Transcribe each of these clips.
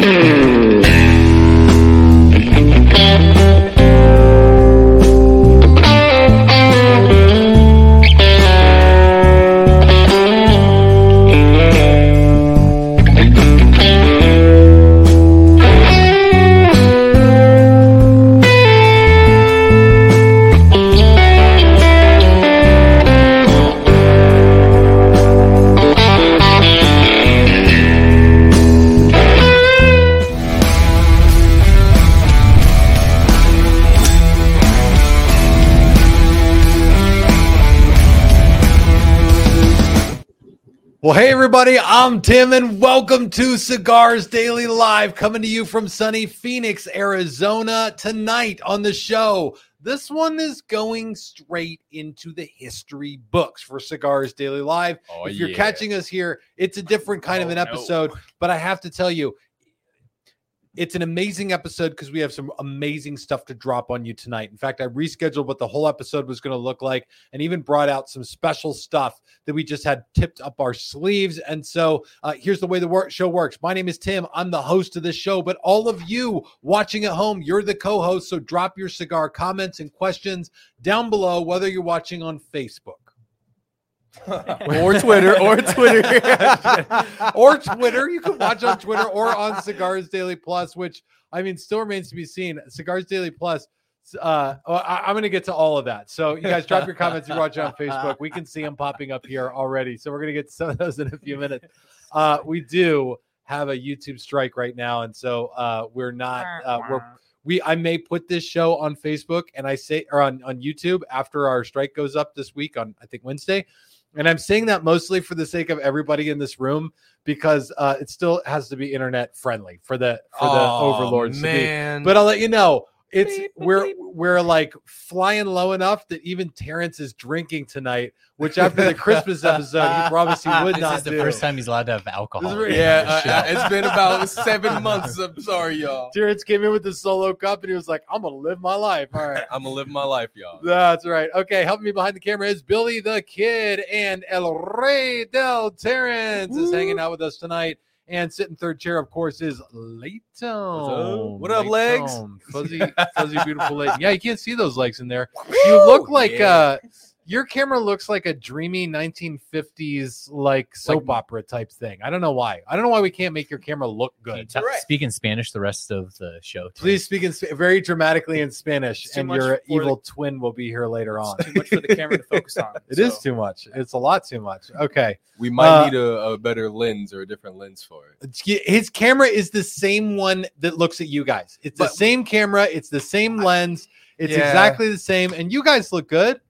Well, everybody, I'm Tim, and welcome to Cigars Daily Live, coming to you from sunny Phoenix, Arizona. Tonight on the show, this one is going straight into the history books for Cigars Daily Live. Oh, if you're yeah. catching us here, it's a different kind of Oh, an no. episode, but I have to tell you, it's an amazing episode because we have some amazing stuff to drop on you tonight. In fact, I rescheduled what the whole episode was going to look like and even brought out some special stuff that we just had tipped up our sleeves. And so uh, here's the way the wor- show works. My name is Tim. I'm the host of this show, but all of you watching at home, you're the co host. So drop your cigar comments and questions down below, whether you're watching on Facebook. or Twitter, or Twitter. or Twitter. You can watch on Twitter or on Cigars Daily Plus, which I mean still remains to be seen. Cigars Daily Plus. Uh, I, I'm going to get to all of that. So you guys drop your comments. You watch on Facebook. We can see them popping up here already. So we're going to get to some of those in a few minutes. Uh, we do have a YouTube strike right now, and so uh, we're not. Uh, we're we I may put this show on Facebook and I say or on on YouTube after our strike goes up this week on I think Wednesday. And I'm saying that mostly for the sake of everybody in this room because uh, it still has to be internet friendly for the for the Oh, overlords to be. man. But I'll let you know it's we're we're like flying low enough that even Terrence is drinking tonight, which after the Christmas episode he promised he would this not is the do. first time he's allowed to have alcohol. This is yeah, uh, it's been about seven months. I'm sorry, y'all. Terrence came in with the solo cup and he was like, "I'm gonna live my life." All right. I'm gonna live my life, y'all. That's right. Okay, helping me behind the camera is Billy the Kid and El Rey del Terrence is hanging out with us tonight. And sitting third chair, of course, is Layton. What up, legs? Fuzzy, fuzzy, beautiful leg. Yeah, you can't see those legs in there. You look like Yeah. uh your camera looks like a dreamy 1950s like soap Like- opera type thing. I don't know why. I don't know why we can't make your camera look Can you good. tell- Correct. speak in Spanish the rest of the show. Tim? Please speak in Sp- very dramatically in Spanish, and your for the- evil twin will be here later on. It's too much for the camera to focus on. It is so- too much. It's a lot too much. Okay. We might Uh, need a, a better lens or a different lens for it. His camera is the same one that looks at you guys. It's the same camera. It's the same lens. It's Yeah. exactly the same. And you guys look good.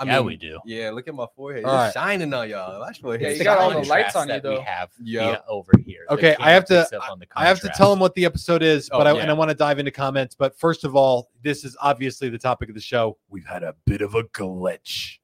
I yeah, we do. Yeah, look at my forehead. All It's shining on y'all. Watch my Yeah, head. you got all the lights on you, that we have yeah, over here. Okay, I have to- on the I have to tell him what the episode is, oh, but Oh, I, yeah. and I want to dive into comments. But first of all, this is obviously the topic of the show. We've had a bit of a glitch.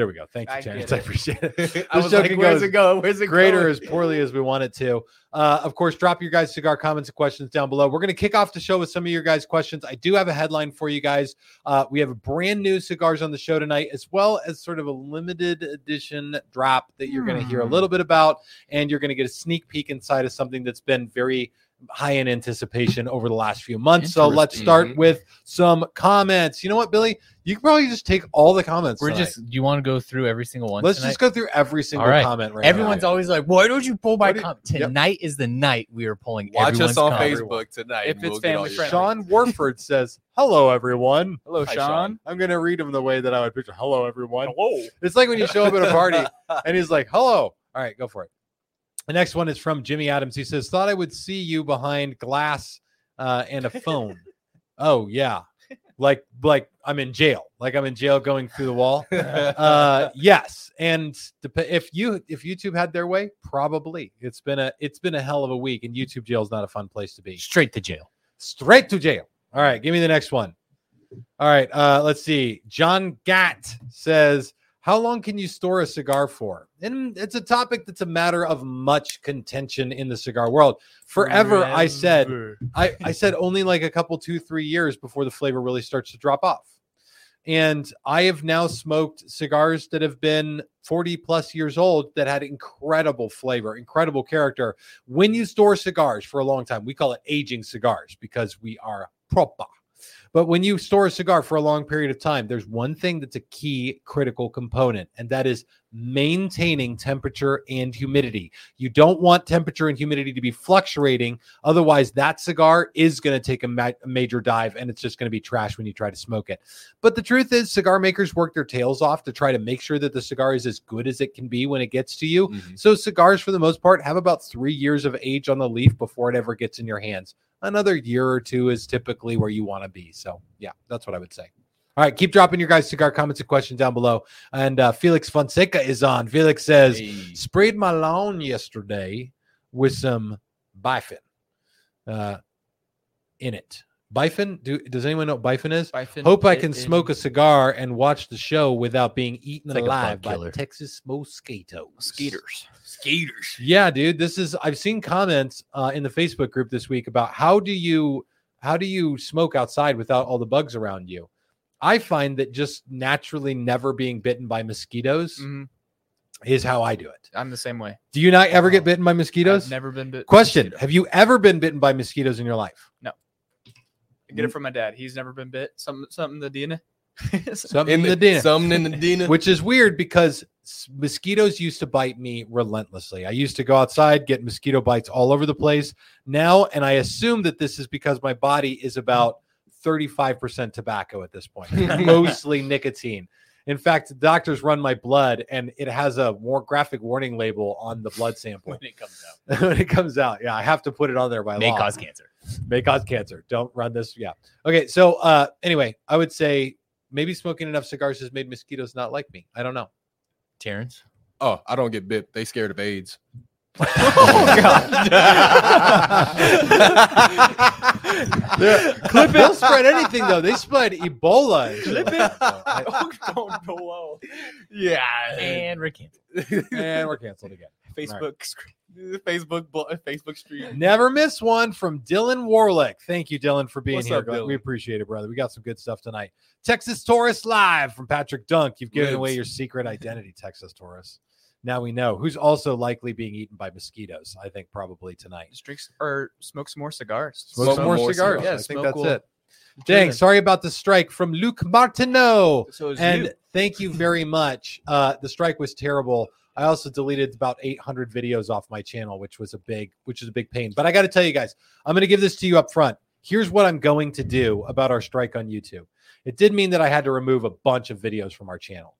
There we go. Thank you, I Terrence. get I appreciate it. I was like, where's go it going? Where's it greater going? as poorly as we want it to. Uh, of course, drop your guys' cigar comments and questions down below. We're going to kick off the show with some of your guys' questions. I do have a headline for you guys. Uh, we have brand new cigars on the show tonight, as well as sort of a limited edition drop that you're going to hear a little bit about, and you're going to get a sneak peek inside of something that's been very high in anticipation over the last few months. So let's Interesting. start mm-hmm. with some comments. You know what, Billy? You can probably just take all the comments. We're tonight. just. You want to go through every single one? let's tonight? just go through every single All right. comment right Everyone's now. always like, "Why don't you pull my What do you- comment?" Yep. Tonight is the night we are pulling. Watch us everyone's on comment. Facebook tonight. If it's we'll family your- friendly. Sean Warford says, "Hello, everyone." Hello, Hi, Sean. Sean. I'm gonna read him the way that I would picture. Hello, everyone. Hello. It's like when you show up at a party and he's like, "Hello." All right, go for it. The next one is from Jimmy Adams. He says, "Thought I would see you behind glass uh, and a phone." oh yeah, like like I'm in jail. Like I'm in jail going through the wall. Uh, yes, and if you if YouTube had their way, probably it's been a it's been a hell of a week, and YouTube jail is not a fun place to be. Straight to jail. Straight to jail. All right, give me the next one. All right, uh, let's see. John Gatt says, "How long can you store a cigar for?" And it's a topic that's a matter of much contention in the cigar world. Forever, I said, I, I said only like a couple, two, three years before the flavor really starts to drop off. And I have now smoked cigars that have been 40 plus years old that had incredible flavor, incredible character. When you store cigars for a long time, we call it aging cigars because we are proper. But when you store a cigar for a long period of time, there's one thing that's a key critical component, and that is maintaining temperature and humidity. You don't want temperature and humidity to be fluctuating. Otherwise, that cigar is going to take a, ma- a major dive and it's just going to be trash when you try to smoke it. But the truth is, cigar makers work their tails off to try to make sure that the cigar is as good as it can be when it gets to you. Mhm. So, cigars, for the most part, have about three years of age on the leaf before it ever gets in your hands. Another year or two is typically where you want to be. So, yeah, that's what I would say. All right, keep dropping your guys' cigar comments and questions down below. And uh, Felix Fonseca is on. Felix says, Hey. sprayed my lawn yesterday with some Bifen uh, in it. Bifen? Do, does anyone know what Bifen is? Hope I can smoke a cigar and watch the show without being eaten like a alive bug by killer. Texas mosquitoes. Skeeters. Skaters. Yeah, dude. This is I've seen comments uh, in the Facebook group this week about how do you how do you smoke outside without all the bugs around you? I find that just naturally never being bitten by mosquitoes Mhm. is how I do it. I'm the same way. Do you not ever get bitten by mosquitoes? I've never been bitten. Question: mosquito. Have you ever been bitten by mosquitoes in your life? I get it mm. from my dad. He's never been bit. Something, something the DNA. Something In in the the, dinner. something in the dinner. which is weird because mosquitoes used to bite me relentlessly. I used to go outside, get mosquito bites all over the place. Now, and I assume that this is because my body is about 35% tobacco at this point, mostly nicotine. In fact, doctors run my blood and it has a more graphic warning label on the blood sample When it comes out, when it comes out. Yeah, I have to put it on there by may law cause cancer. may cause cancer. Don't run this. Yeah. Okay. So uh anyway, I would say maybe smoking enough cigars has made mosquitoes not like me. I don't know. Terrence. oh, I don't get bit. They scared of AIDS. Oh, Clip They'll spread anything though. They spread Ebola. and shit like that, so I- Don't go low. Yeah. And Rick canceled. and we're canceled again. Facebook, screen- Facebook, Facebook stream. Never miss one from Dylan Warlick. Thank you, Dylan, for being What's here. up, We appreciate it, brother. We got some good stuff tonight. Texas Taurus live from Patrick Dunk. You've given away your secret identity, Texas Taurus. Now we know who's also likely being eaten by mosquitoes. I think probably tonight. Just drink or smoke some more cigars. Smoke, Smoke some more, more cigars. cigars. Yeah, I think that's will it. Dang, sorry about the strike from Luke Martineau. So And you. thank you very much. Uh, the strike was terrible. I also deleted about 800 videos off my channel, which was a big, which is a big pain. But I got to tell you guys, I'm going to give this to you up front. Here's what I'm going to do about our strike on YouTube. It did mean that I had to remove a bunch of videos from our channel,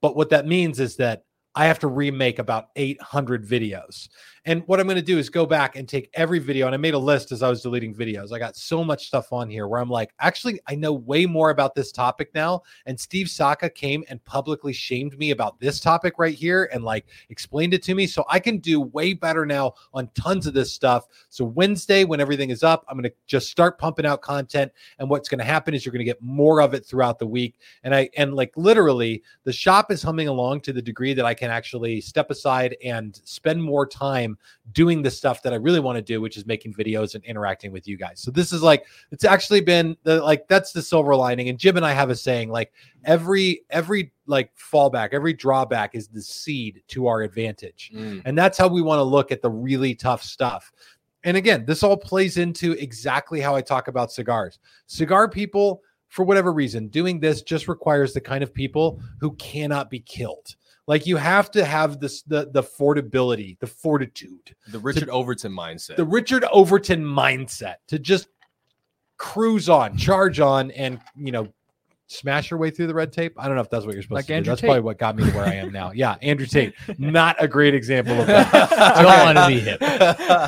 but what that means is that I have to remake about 800 videos. And what I'm going to do is go back and take every video. And I made a list as I was deleting videos. I got so much stuff on here where I'm like, actually, I know way more about this topic now. And Steve Saka came and publicly shamed me about this topic right here and like explained it to me. So I can do way better now on tons of this stuff. So Wednesday, when everything is up, I'm going to just start pumping out content. And what's going to happen is you're going to get more of it throughout the week. And I, and like literally, the shop is humming along to the degree that I can actually step aside and spend more time doing the stuff that I really want to do, which is making videos and interacting with you guys. So this is like it's actually been the like that's the silver lining. And Jim and I have a saying like every every like fallback, every drawback is the seed to our advantage. Mm. And that's how we want to look at the really tough stuff. And again, this all plays into exactly how I talk about cigars. Cigar people, for whatever reason, doing this just requires the kind of people who cannot be killed. Like you have to have this the the fortability, the fortitude, The Richard Overton mindset. the Richard Overton mindset to just cruise on, charge on, and you know, smash your way through the red tape. I don't know if that's what you're supposed Like to Andrew do. That's Tate. probably what got me to where I am now. Yeah, Andrew Tate, not a great example of that. Don't want to be hip.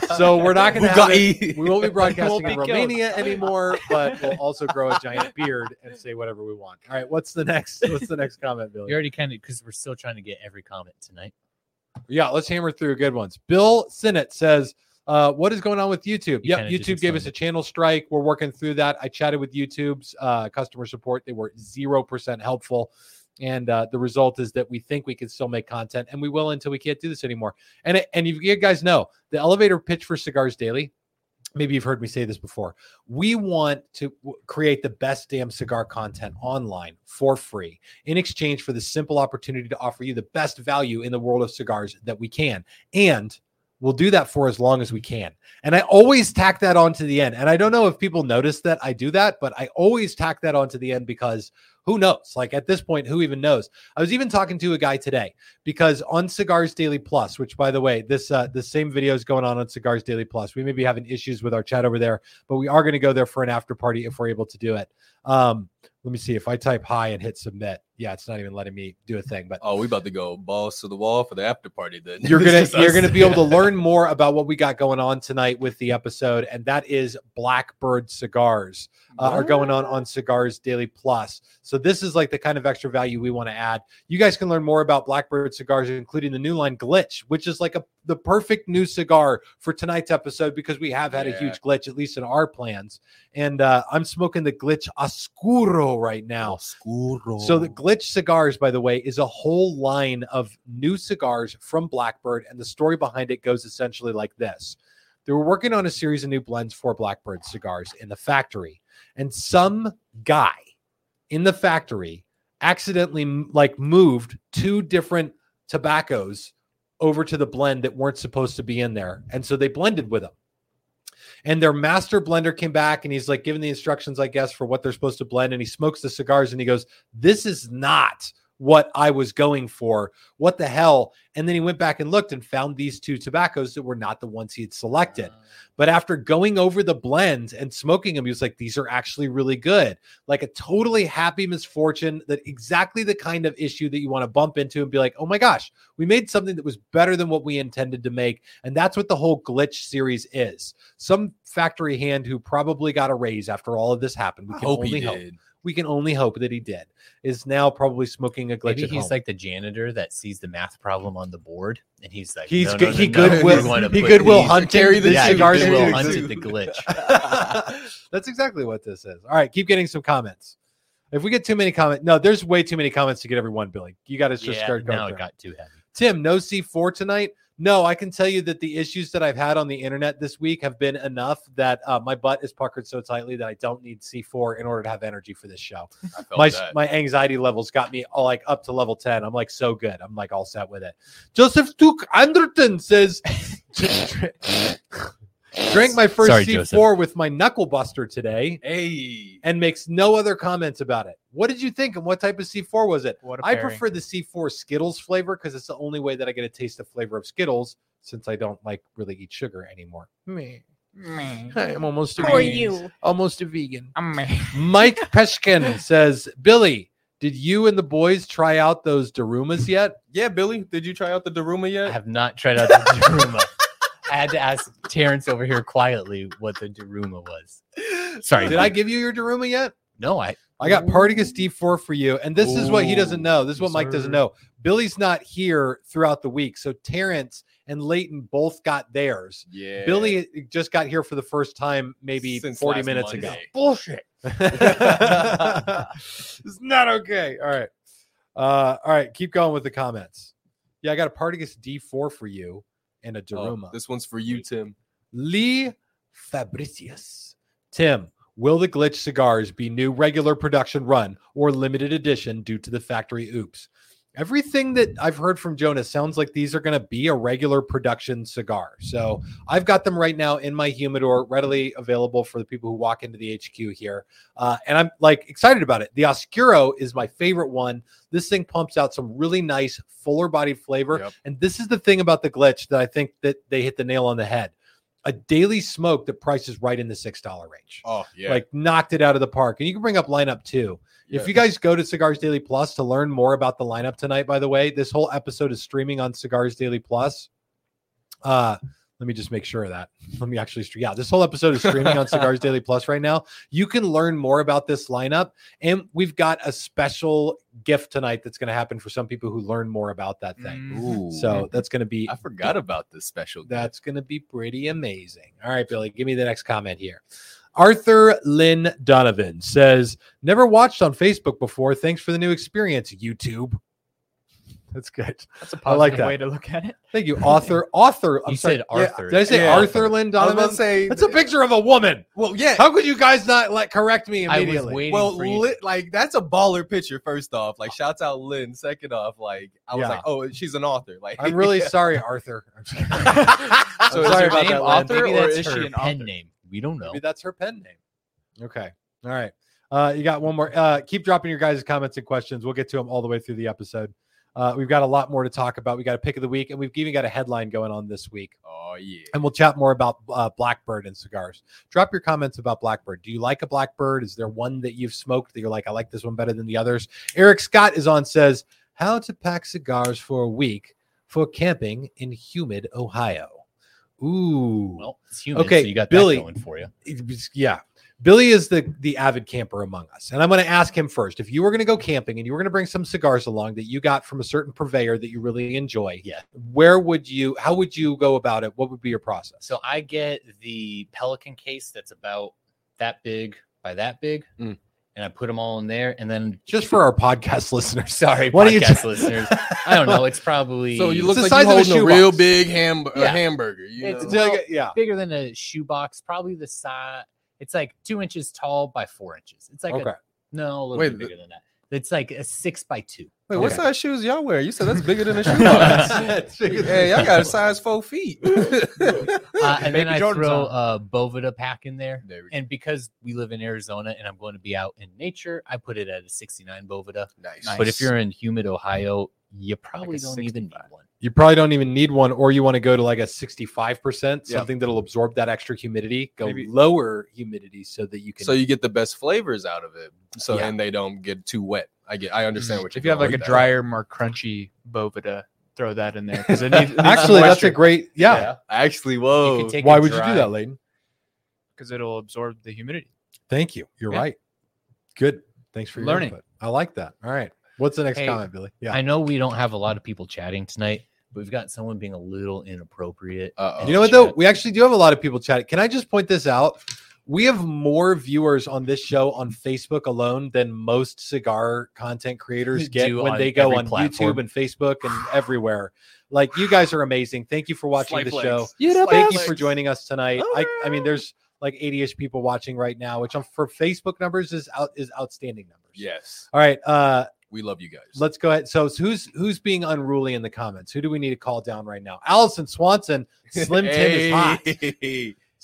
So we're not going to have it. Bugatti. We won't be broadcasting Won't be in killed. Romania anymore, but we'll also grow a giant beard and say whatever we want. All right, what's the next? What's the next comment, Billy? You already kind of because we're still trying to get every comment tonight. Yeah, let's hammer through good ones. Bill Sinnott says, uh, what is going on with YouTube? You Yep, YouTube gave us a channel strike. We're working through that. I chatted with YouTube's uh, customer support. They were 0% helpful. And uh, the result is that we think we can still make content, and we will until we can't do this anymore. And it, and you, guys know the elevator pitch for Cigars Daily maybe you've heard me say this before. We want to w- create the best damn cigar content online for free in exchange for the simple opportunity to offer you the best value in the world of cigars that we can. And we'll do that for as long as we can. And I always tack that on to the end. And I don't know if people notice that I do that, but I always tack that on to the end because who knows? Like at this point, who even knows? I was even talking to a guy today because on Cigars Daily Plus, which by the way, this uh the same video is going on on Cigars Daily Plus. We may be having issues with our chat over there, but we are going to go there for an after party if we're able to do it. Um, let me see if I type hi and hit submit. Yeah, it's not even letting me do a thing, but Oh, we about to go balls to the wall for the after party then. you're gonna you're gonna be able to learn more about what we got going on tonight with the episode, and that is Blackbird cigars uh, are going on on Cigars Daily Plus. So this is like the kind of extra value we want to add. You guys can learn more about Blackbird cigars, including the new line Glitch, which is like a the perfect new cigar for tonight's episode because we have had a huge glitch, at least in our plans. And uh, I'm smoking the Glitch Oscuro right now. Oscuro. So the Glitch Cigars, by the way, is a whole line of new cigars from Blackbird, and the story behind it goes essentially like this: They were working on a series of new blends for Blackbird cigars in the factory, and some guy in the factory accidentally like moved two different tobaccos over to the blend that weren't supposed to be in there, and so they blended with them. And their master blender came back and he's like giving the instructions, I guess, for what they're supposed to blend. And he smokes the cigars and he goes, This is not what I was going for. What the hell? And then he went back and looked and found these two tobaccos that were not the ones he had selected. But after going over the blends and smoking them, he was like, These are actually really good. Like a totally happy misfortune that exactly the kind of issue that you want to bump into and be like, Oh my gosh, we made something that was better than what we intended to make. And that's what the whole glitch series is. Some factory hand who probably got a raise after all of this happened. We I can hope only he hope. Did. We can only hope that he did. Is now probably smoking a glitch. Maybe at he's home. like the janitor that sees the math problem on the board, and he's like, He's no, good- no, no, he no, goodwill- we're going to he put goodwill these- hunted carry the yeah, two cigars goodwill hunted the glitch. That's exactly what this is. All right, keep getting some comments. If we get too many comments, no, there's way too many comments to get everyone, Billy. You got to just yeah, start going. now through. it got too heavy. Tim, no C4 tonight. No, I can tell you that the issues that I've had on the internet this week have been enough that uh, my butt is puckered so tightly that I don't need C4 in order to have energy for this show. My that. my anxiety levels got me all like up to level 10. I'm like so good. I'm like all set with it. Joseph Duke Anderton says drank my first Sorry, C4 Joseph. with my knuckle buster today hey. and makes no other comments about it. What did you think and what type of C4 was it? What a I pairing. prefer the C4 Skittles flavor because it's the only way that I get a taste of flavor of Skittles since I don't like really eat sugar anymore. Me. Me. I'm almost a Who are vegan. you? Almost a vegan. I'm Mike Peshkin says, Billy, did you and the boys try out those Darumas yet? Yeah, Billy, did you try out the Daruma yet? I yet? have not tried out the Daruma. I had to ask Terrence over here quietly what the Daruma was. Sorry, Did I give you your Daruma yet? No, I. I got Partagas D4 for you. And this is what he doesn't know. This is what Mike doesn't know. Billy's not here throughout the week. So Terrence and Leighton both got theirs. Yeah. Billy just got here for the first time maybe Since 40 last minutes ago. Monday. Bullshit. it's not okay. All right. Uh, all right. Keep going with the comments. Yeah, I got a Partagas D4 for you and a Oh, Daruma. this one's for you, Tim. Lee Fabricius. Tim, will the glitch cigars be new regular production run or limited edition due to the factory oops? Everything that I've heard from Jonas sounds like these are going to be a regular production cigar. So I've got them right now in my humidor, readily available for the people who walk into the HQ here. Uh, and I'm like excited about it. The Oscuro is my favorite one. This thing pumps out some really nice, fuller bodied flavor. Yep. And this is the thing about the glitch that I think that they hit the nail on the head. A daily smoke that prices right in the six dollar range. Oh, yeah. Like knocked it out of the park. And you can bring up lineup too. Yeah. If you guys go to Cigars Daily Plus to learn more about the lineup tonight, by the way, this whole episode is streaming on Cigars Daily Plus. Uh, let me just make sure of that. Let me actually, stre- yeah, this whole episode is streaming on Cigars Daily Plus right now. You can learn more about this lineup, and we've got a special gift tonight that's going to happen for some people who learn more about that thing. Mm. Ooh. So that's going to be I forgot about this special. that's going to be pretty amazing. All right, Billy, give me the next comment here. Arthur Lynn Donovan says, Never watched on Facebook before. Thanks for the new experience, YouTube. That's good. That's a I positive like that. way to look at it. Thank you, author. Author. I'm You sorry. said Yeah, Arthur. Did I say Yeah. Arthur Lynn I was Donovan? to say That's a picture of a woman. Well, yeah. How could you guys not like correct me I was immediately? waiting Well, for you. Lin, like that's a baller picture. First off, like shouts out Lynn. Second off, like I was Yeah. like, oh, she's an author. Like I'm really sorry, Arthur. I'm just. So I'm is sorry her about name that, author Maybe or that's is her she an pen author? name. We don't know. Maybe that's her pen name. Okay. All right. Uh, you got one more. Uh, keep dropping your guys' comments and questions. We'll get to them all the way through the episode. Uh, we've got a lot more to talk about. We got a pick of the week, and we've even got a headline going on this week. Oh yeah. And we'll chat more about uh, Blackbird and cigars. Drop your comments about Blackbird. Do you like a Blackbird? Is there one that you've smoked that you're like, I like this one better than the others? Eric Scott is on, says, How to pack cigars for a week for camping in humid Ohio. Ooh. Well, it's human, Okay, so you got Billy. that going for you. Was- yeah. Billy is the the avid camper among us, and I'm going to ask him first. If you were going to go camping and you were going to bring some cigars along that you got from a certain purveyor that you really enjoy, Yeah. where would you? How would you go about it? What would be your process? So I get the Pelican case that's about that big by that big, Mm. And I put them all in there, and then Just for our podcast listeners, sorry, Why don't you podcast ju- listeners. I don't know. It's probably So you It's look the like size you of a holding a, shoebox. real big ham- a Yeah. hamburger. You It's know? Like- yeah. bigger than a shoebox, probably the size. It's like two inches tall by four inches. It's like Okay. a, no, a little Wait, bit the- bigger than that. It's like a six by two. Wait, what Okay. size shoes y'all wear? You said that's bigger than a shoebox. hey, y'all got a size four feet. Uh, and then I Jordans throw on. a Boveda pack in there. There. And because we live in Arizona and I'm going to be out in nature, I put it at a 69 Boveda. nice. But if you're in humid Ohio, you probably a don't even need one. You probably don't even need one, or you want to go to like a 65%, Yeah. something that'll absorb that extra humidity, go Maybe- lower humidity so that you can. so you get the best flavors out of it. So Yeah. and they don't get too wet. I get. I understand mm. what you're. If you have like a that. drier, more crunchy Boveda, throw that in there because it needs, Actually, that's a great, yeah. Actually, You whoa. take Why a would you do that, Layden? because it'll absorb the humidity. Thank you. You're Yeah. right. Good. Thanks for your Learning. input. I like that. All right. What's the next Hey, comment, Billy? Yeah. I know we don't have a lot of people chatting tonight, but we've got someone being a little inappropriate. Uh-oh. you know what though? We actually do have a lot of people chatting. Can I just point this out? We have more viewers on this show on Facebook alone than most cigar content creators get Do when they go on platform. YouTube and Facebook and everywhere. Like you guys are amazing. Thank you for watching Slight the flex. show. You the Thank you for joining us tonight. I, I mean, there's like 80ish people watching right now, which on for Facebook numbers is out is outstanding numbers. Yes, All right. Uh we love you guys. let's go ahead. So who's who's being unruly in the comments? Who do we need to call down right now? Allison Swanson, Slim Tim is hot.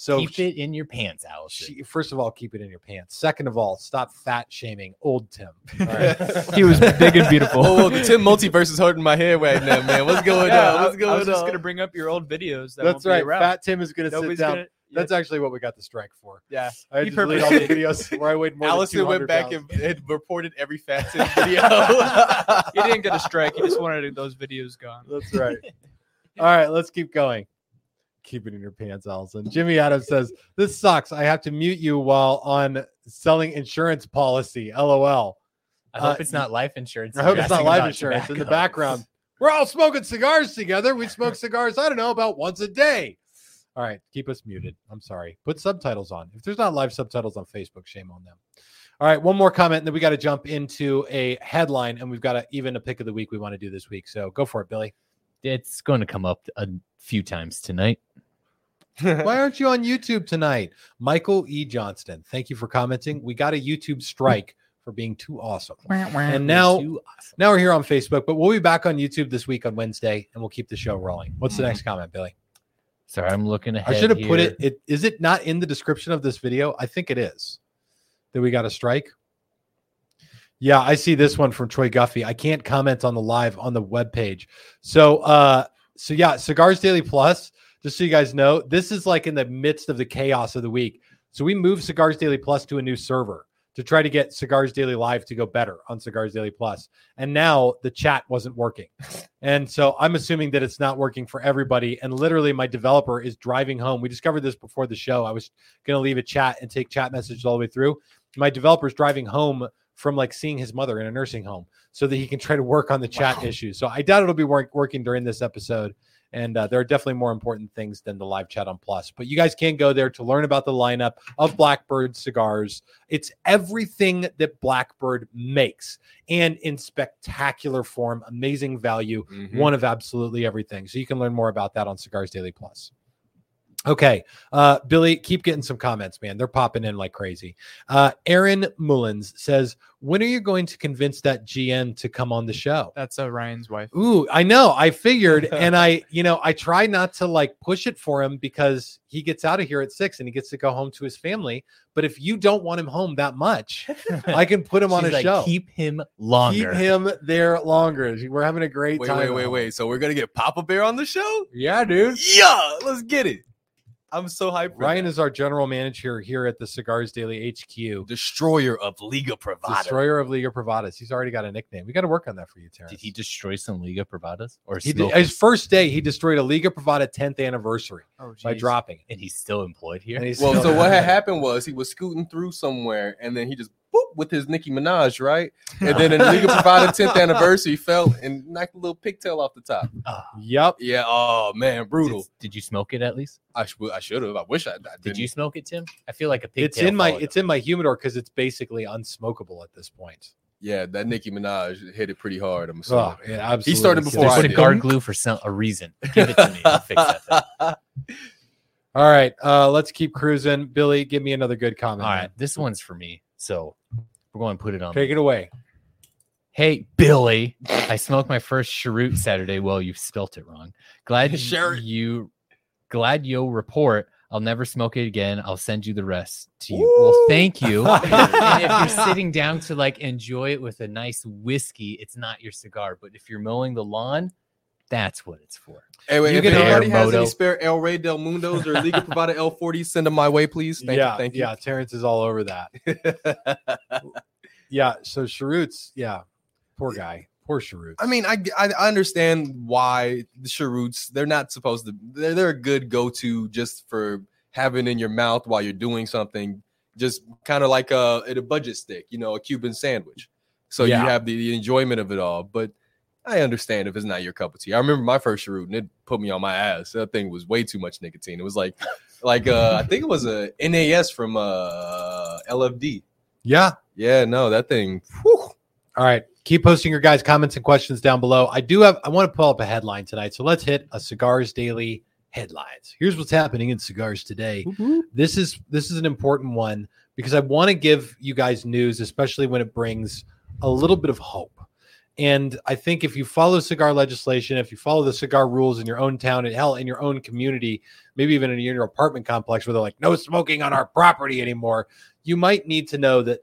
Hey. So Keep it in your pants, Allison. she, first of all, keep it in your pants. Second of all, stop fat shaming old Tim. All right. He was big and beautiful. Oh, the Tim Multiverse is hurting my head right now, man. What's going Yeah, on? What's I, going I was just gonna bring up your old videos. That That's right. Fat Tim is going to sit down. gonna. That's actually what we got the strike for. yeah. I He just delete all the videos where I weighed more Allison than went 200 back pounds. and, and reported every Fat Tim video. He didn't get a strike. He just wanted those videos gone. That's right. All right, let's keep going. Keep it in your pants, Allison. Jimmy Adams says, This sucks. I have to mute you while on selling insurance policy. LOL. I hope Uh, it's not life insurance. I hope it's not life about insurance in the background. We're all smoking cigars together. We smoke cigars, I don't know, about once a day. All right, keep us muted. I'm sorry. Put subtitles on. If there's not live subtitles on Facebook, shame on them. All right, one more comment, and then we got to jump into a headline, and we've got a, even a pick of the week we want to do this week. So go for it, Billy. It's going to come up a few times tonight. Why aren't you on YouTube tonight? Michael E. Johnston, thank you for commenting. We got a YouTube strike for being too awesome. And now, Too awesome. now we're here on Facebook, but we'll be back on YouTube this week on Wednesday, and we'll keep the show rolling. What's the next comment, Billy? Sorry, I'm looking ahead. I should have put it, it. Is it not in the description of this video? I think it is. That we got a strike. Yeah, I see this one from Troy Guffey. I can't comment on the live on the web page. So, uh, so yeah, Cigars Daily Plus. Just so you guys know, this is like in the midst of the chaos of the week. So we moved Cigars Daily Plus to a new server to try to get Cigars Daily Live to go better on Cigars Daily Plus. And now the chat wasn't working. And so I'm assuming that it's not working for everybody. And literally, my developer is driving home. We discovered this before the show. I was going to leave a chat and take chat messages all the way through. My developer's driving home from like seeing his mother in a nursing home so that he can try to work on the chat issues. So I doubt it'll be work- working during this episode. And uh, there are definitely more important things than the live chat on Plus. But you guys can go there to learn about the lineup of Blackbird cigars. It's everything that Blackbird makes and in spectacular form, amazing value, Mhm. one of absolutely everything. So you can learn more about that on Cigars Daily Plus. Okay, uh, Billy, keep getting some comments, man. They're popping in like crazy. Uh, Aaron Mullins says, "When are you going to convince that GM to come on the show?" That's uh, Ryan's wife. Ooh, I know. I figured, and I, you know, I try not to like push it for him because he gets out of here at six and he gets to go home to his family. But if you don't want him home that much, I can put him on a like, show. Keep him longer. Keep him there longer. We're having a great Wait, time. wait, at wait, wait. So we're gonna get Papa Bear on the show? Yeah, dude. Yeah, let's get it. I'm so hyped. Ryan that. is our general manager here at the Cigars Daily HQ. destroyer of Liga Privada. Destroyer of Liga Privadas. He's already got a nickname. We got to work on that for you, Terrence. Did he destroy some Liga Privadas or He did, his first day, he destroyed a Liga Privada 10th anniversary Oh, by dropping. and he's still employed here? And he's Well, so what had happened was he was scooting through somewhere, and then he just boop with his Nicki Minaj, right? And then in Liga Privada 10th anniversary, fell and knocked a little pigtail off the top. Ah, Yep. Yeah. Oh man, brutal. Did, did you smoke it at least? I should. I should have. I wish I, I Did didn't. you smoke it, Tim? I feel like a pig. It's in my it's in my humidor because it's basically unsmokable at this point. Yeah, that Nicki Minaj hit it pretty hard. I'm assuming. Oh, yeah, absolutely. started before There's I some did. guard glue for some a reason. Give it to me. I'll fix that thing. All right, uh, let's keep cruising. Billy, give me another good comment. All man. this one's for me. So we're going to put it on. take it away. Hey, Billy, I smoked my first cheroot Saturday. Well, you spelt it wrong. Glad Cheroot. you, glad you'll report. I'll never smoke it again. I'll send you the rest to you. Well, thank you. and if you're sitting down to like enjoy it with a nice whiskey, it's not your cigar. But if you're mowing the lawn, that's what it's for. Hey, wait, You if can anybody air has moto. any spare El Rey del Mundos or Liga Privada L40, send them my way, please. Thank yeah, you. Thank you. yeah. Terrence is all over that. yeah. So Cheroots, yeah. Poor guy. Poor Cheroots. I mean, I, I I understand why the cheroots they're not supposed to. They're they're a good go to just for having in your mouth while you're doing something. Just kind of like uh, a a budget stick, you know, a Cuban sandwich. So Yeah. you have the, the enjoyment of it all. But I understand if it's not your cup of tea. I remember my first cheroot and it put me on my ass. That thing was way too much nicotine. It was like like uh I think it was a NAS from uh LFD. yeah. Yeah, no, that thing. whew. All right. Keep posting your guys' comments and questions down below. I do have, I want to pull up a headline tonight. So let's hit a Cigars Daily headlines. Here's what's happening in cigars today. This is this is an important one because I want to give you guys news, especially when it brings a little bit of hope. And I think if you follow cigar legislation, if you follow the cigar rules in your own town and hell in your own community, maybe even in your apartment complex where they're like, no smoking on our property anymore, you might need to know that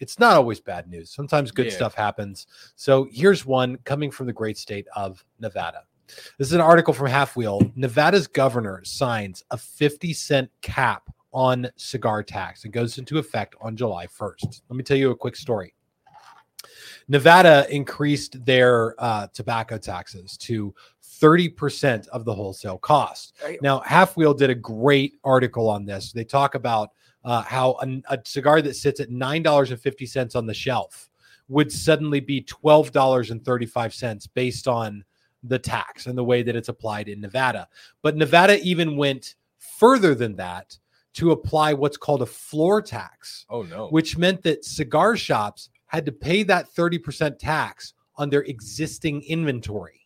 it's not always bad news. Sometimes good Yeah. stuff happens. So here's one coming from the great state of Nevada. This is an article from halfwheel. Nevada's governor signs a 50 cent cap on cigar tax. and goes into effect on July 1st. Let me tell you a quick story. Nevada increased their uh, tobacco taxes to 30% of the wholesale cost. Now, halfwheel did a great article on this. They talk about uh, how a, a cigar that sits at $9.50 on the shelf would suddenly be $12.35 based on the tax and the way that it's applied in Nevada. But Nevada even went further than that to apply what's called a floor tax Oh no. which meant that cigar shops had to pay that 30% tax on their existing inventory,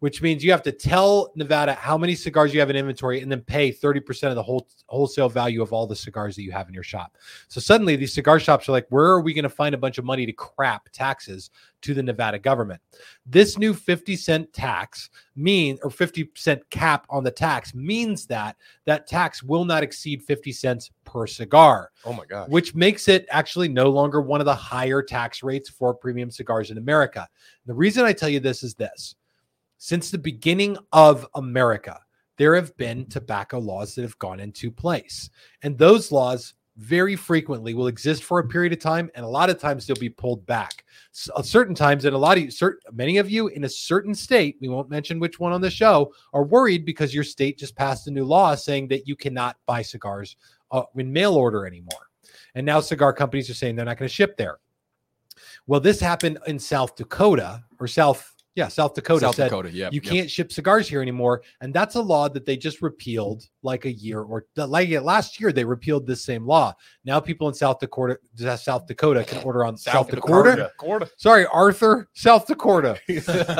which means you have to tell Nevada how many cigars you have in inventory and then pay 30% of the whole wholesale value of all the cigars that you have in your shop. So suddenly these cigar shops are like, where are we going to find a bunch of money to crap taxes to the Nevada government? This new 50 cent tax mean or 50 cent cap on the tax means that that tax will not exceed 50 cents per cigar oh my god. which makes it actually no longer one of the higher tax rates for premium cigars in America. The reason I tell you this is this since the beginning of America, there have been tobacco laws that have gone into place. And those laws very frequently will exist for a period of time, and a lot of times they'll be pulled back. So, certain times, and a lot of you, certain, many of you in a certain state, we won't mention which one on the show, are worried because your state just passed a new law saying that you cannot buy cigars uh, in mail order anymore. And now cigar companies are saying they're not going to ship there. Well, this happened in South Dakota or South Yeah, South Dakota South said Dakota. Yeah, you can't ship cigars here anymore, and that's a law that they just repealed like a year or like last year they repealed this same law. Now people in South Dakota, South Dakota can order on South, Dakota. Sorry, Arthur, South Dakota.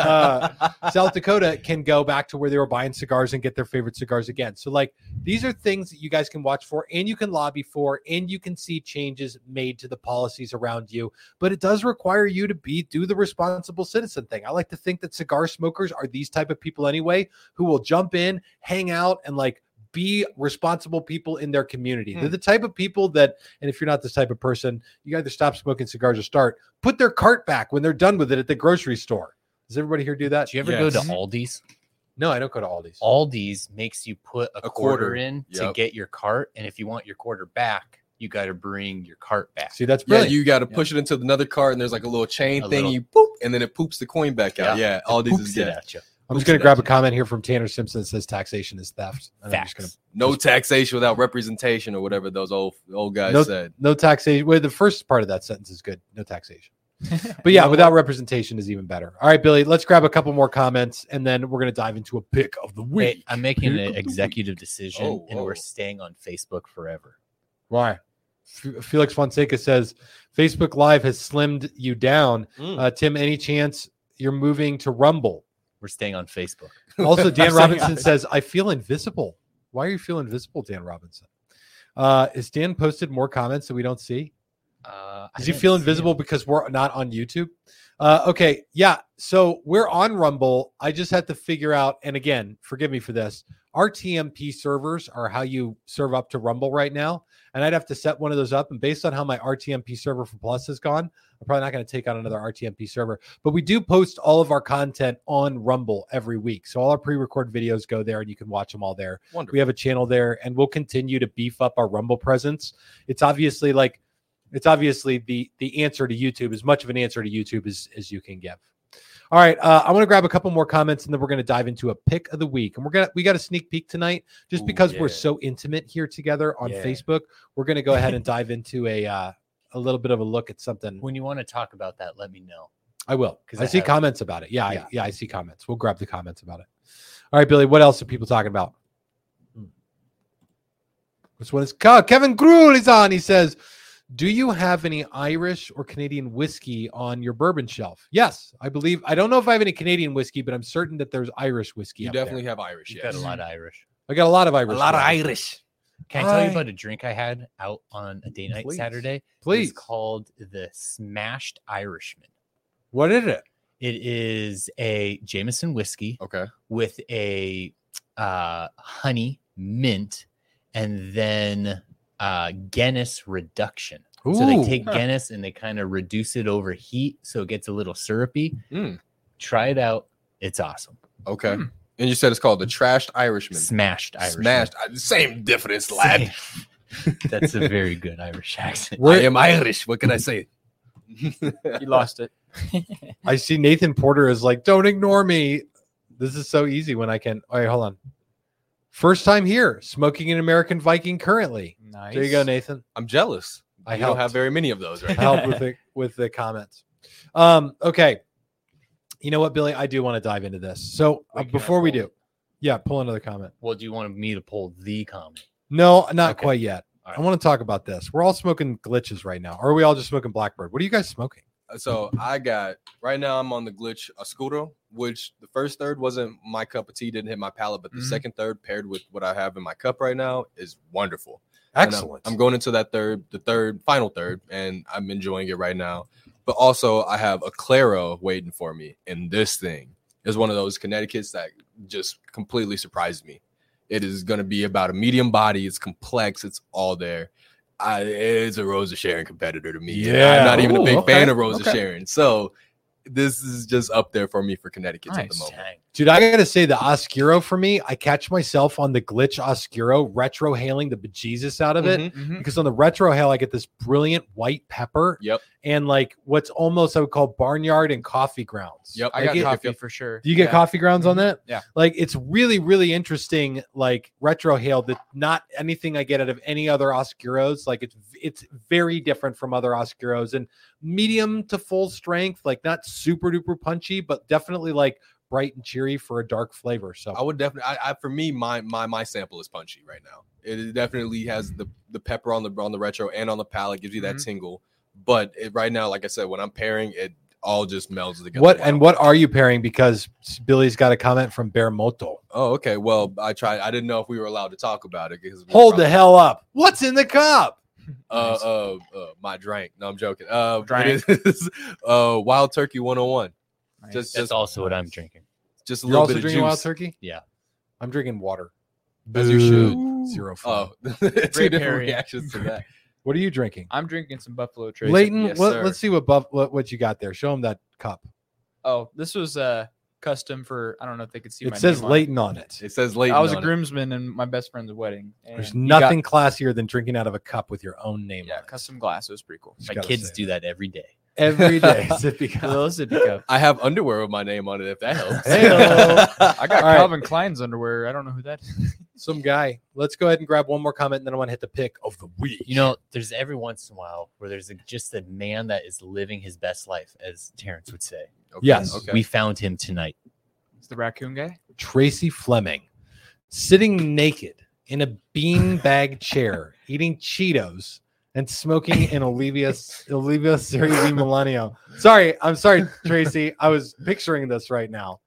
Uh, South Dakota can go back to where they were buying cigars and get their favorite cigars again. So, like, these are things that you guys can watch for and you can lobby for, and you can see changes made to the policies around you. But it does require you to be do the responsible citizen thing. I like to think that cigar smokers are these type of people anyway who will jump in, hang out, and like be responsible people in their community. They're hmm. the type of people that, and if you're not this type of person, you either stop smoking cigars or start, put their cart back when they're done with it at the grocery store. Does everybody here do that? Do you ever Yes. go to Aldi's? No, I don't go to Aldi's. Aldi's makes you put a, A quarter, quarter. in to get your cart, and if you want your quarter back, you got to bring your cart back. See, that's Yeah, brilliant. you got to push it into another cart, and there's like a little chain A thing. little- You poop, and then it poops the coin back out. Yeah. Yeah, all these is it yeah. at you. I'm just going to grab a comment here from Tanner Simpson that says taxation is theft. And I'm just Facts. gonna- no taxation without representation, or whatever those old old guys No- said. no taxation. Well, the first part of that sentence is good. No taxation. But yeah, without representation is even better. All right, Billy, let's grab a couple more comments and then we're going to dive into a pick of the Hey, week. I'm making Pick an executive decision, Oh, and whoa. we're oh. staying on Facebook forever. Why? F- Felix Fonseca says Facebook Live has slimmed you down. Mm. Uh, Tim, any chance you're moving to Rumble? We're staying on Facebook. Also, Dan Robinson says, I feel invisible. Why are you feeling invisible, Dan Robinson? Uh, is Dan posted more comments that we don't see? Uh, Does he feel invisible because we're not on YouTube? Uh, okay, yeah. So we're on Rumble. I just had to figure out, and again, forgive me for this. RTMP servers are how you serve up to Rumble right now, and I'd have to set one of those up. And based on how my RTMP server for Plus has gone, I'm probably not going to take on another RTMP server. But we do post all of our content on Rumble every week, so all our pre-recorded videos go there, and you can watch them all there. Wonderful. We have a channel there, and we'll continue to beef up our Rumble presence. It's obviously like it's obviously the the answer to YouTube, as much of an answer to YouTube as as you can give. All right, uh, I want to grab a couple more comments, and then we're going to dive into a pick of the week. And we're gonna we got a sneak peek tonight, just Ooh, because we're so intimate here together on Yeah. Facebook. We're going to go ahead and dive into a uh, a little bit of a look at something. When you want to talk about that, let me know. I will 'Cause I, I see comments about it. Yeah, Yeah. I, yeah, I see comments. We'll grab the comments about it. All right, Billy. What else are people talking about? Hmm. This one is Kevin Gruel is on. He says, "Do you have any Irish or Canadian whiskey on your bourbon shelf?" Yes, I believe. I don't know if I have any Canadian whiskey, but I'm certain that there's Irish whiskey. You up there. definitely have Irish. You've Yes. got a lot of Irish. I got a lot of Irish. whiskey. Irish. Can I tell I- you about a drink I had out on a day night Please. Saturday? Please. It's called the Smashed Irishman. What is it? It is a Jameson whiskey Okay. with a uh, honey mint and then uh, Guinness reduction. So they Ooh. take Guinness and they kind of reduce it over heat so it gets a little syrupy. Mm. Try it out. It's awesome. Okay. And you said it's called the Trashed Irishman. Smashed Irishman. Smashed. Uh, Same difference, lad. That's a very good Irish accent. Where- I am Irish. What can I say? You lost it. I see Nathan Porter is like, "Don't ignore me." This is so easy when I can. All right, hold on. First time here, smoking an American Viking currently. Nice. There you go, Nathan. I'm jealous. I I don't have very many of those right I helped with the with the comments. Um, okay. You know what, Billy? I do want to dive into this. So uh, Wait, can before we do, yeah, pull another comment. Well, do you want me to pull the comment? No, not Okay. quite yet. All I want to talk about this. We're all smoking glitches right now, or are we all just smoking Blackbird? What are you guys smoking? So I got right now. I'm on the glitch Oscuro, which the first third wasn't my cup of tea, didn't hit my palate, but the Mhm. second third paired with what I have in my cup right now is wonderful. Excellent. I'm- I'm, going into that third, the third, final third, and I'm enjoying it right now. But also, I have a Claro waiting for me, and this thing is one of those Connecticut's that just completely surprised me. It is going to be about a medium body. It's complex. It's all there. I, it's a Rose of Sharon competitor to me. Yeah. I'm not even a big okay, fan of Rose of okay. Sharon. So this is just up there for me for Connecticut at the moment. Dang. Dude, I gotta say the Oscuro for me, I catch myself on the glitch Oscuro retrohaling the bejesus out of it. Mhm. Mhm. Because on the retrohale, I get this brilliant white pepper Yep. and like what's almost I would call barnyard and coffee grounds. Yep. I Like got it- coffee for sure. Do you get Yeah. coffee grounds on Mhm. that? Yeah. Like it's really, really interesting, like retrohale that not anything I get out of any other Oscuros. Like it's it's very different from other Oscuros. And medium to full strength, like not super duper punchy, but definitely like bright and cheery for a dark flavor. So I would definitely. I, I for me, my my my sample is punchy right now. It definitely has the the pepper on the on the retro and on the palate gives you that Mhm. tingle. But it, right now, like I said, when I'm pairing, it all just melds together. what and what are you pairing? Because Billy's got a comment from Bear Moto. Oh, okay. Well, I tried. I didn't know if we were allowed to talk about it because Hold probably- the hell up! What's in the cup? Uh, uh, uh, my drink. No, I'm joking. Uh, Drank. it is uh, Wild Turkey 101. Nice. Just, That's just, also what I'm drinking. just a You're little also bit of drinking juice. wild turkey. Yeah. I'm drinking water. As you should. Boo. Zero fun. Oh, two different pairing. reactions to that. What are you drinking? I'm drinking some Buffalo Trace. Leighton, yes, what, let's see what, buff, what what you got there. Show him that cup. Oh, this was uh custom for. I don't know if they could see. It my says name on Leighton on it. It says late. I was a groomsman in my best friend's wedding. There's and he got- nothing classier than drinking out of a cup with your own name yeah, on it. Yeah, custom glass. It was pretty cool. Just My kids do that every day. every day. Sippy cup. little sippy cup. I have underwear with my name on it. If that helps. Heyo. I got All right. Calvin Klein's underwear. I don't know who that is. Some guy. Let's go ahead and grab one more comment, and then I want to hit the pick of the week. You know, there's every once in a while where there's a, just a man that is living his best life, as Terrence would say. Okay, Yes. Okay. We found him tonight. It's the raccoon guy. Tracy Fleming sitting naked in a beanbag chair, eating Cheetos and smoking an Oliva Oliva Series V Melanio. Sorry, I'm sorry, Tracy. I was picturing this right now.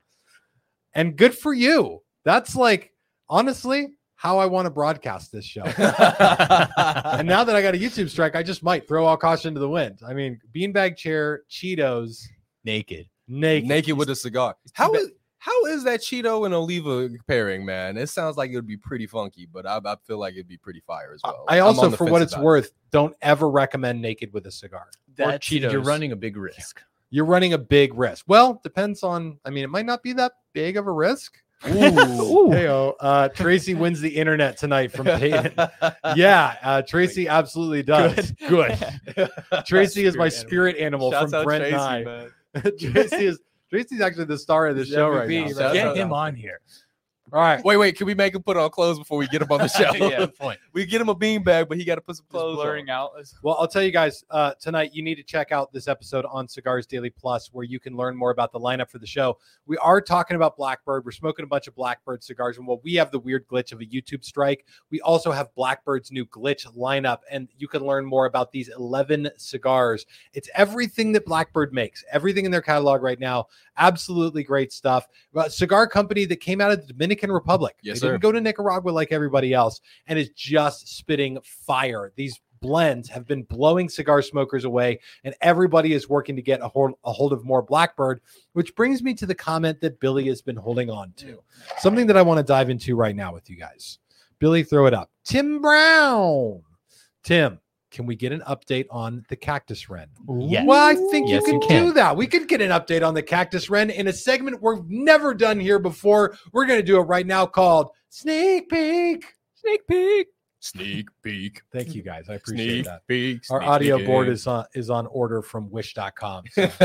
And good for you. That's like honestly how I want to broadcast this show. and now that I got a YouTube strike, I just might throw all caution to the wind. I mean, beanbag chair, Cheetos, Naked. Naked. naked with a cigar. How is how is that Cheeto and Oliva pairing, man? It sounds like it would be pretty funky, but I, I feel like it'd be pretty fire as well. I also, for what it's about it. worth, don't ever recommend naked with a cigar. That's, You're running a big risk. You're running a big risk. Well, depends on. I mean, it might not be that big of a risk. Ooh. Hey, uh, Tracy wins the internet tonight from Peyton. Yeah, uh, Tracy absolutely does. Good. Tracy is my spirit animal Shouts from out Brent Tracy, Nye. man. Tracy is Tracy's actually the star of the show right now. So- Get him on here. All right. Wait, wait. Can we make him put on clothes before we get him on the show? yeah, good point. we get him a beanbag, but he got to put some Just clothes blurring on. out. Well, I'll tell you guys uh, tonight. You need to check out this episode on Cigars Daily Plus, where you can learn more about the lineup for the show. We are talking about Blackbird. We're smoking a bunch of Blackbird cigars, and while we have the weird glitch of a YouTube strike, we also have Blackbird's new glitch lineup, and you can learn more about these eleven cigars. It's everything that Blackbird makes, everything in their catalog right now. Absolutely great stuff. A cigar company that came out of the Dominican Republic. Yes, they sir. didn't go to Nicaragua like everybody else, and is just spitting fire. These blends have been blowing cigar smokers away, and everybody is working to get a hold, a hold of more Blackbird, which brings me to the comment that Billy has been holding on to. Something that I want to dive into right now with you guys. Billy, throw it up. Tim Brown. Tim, can we get an update on the cactus wren? Yes. Well, I think Yes, you you can, can. do that. We could get an update on the cactus wren in a segment we've never done here before. We're going to do it right now called Sneak Peek. Sneak peek. Sneak peek. Thank you guys. I appreciate Sneak that. peek. Our sneak audio peek. board is on is on order from wish.com. So.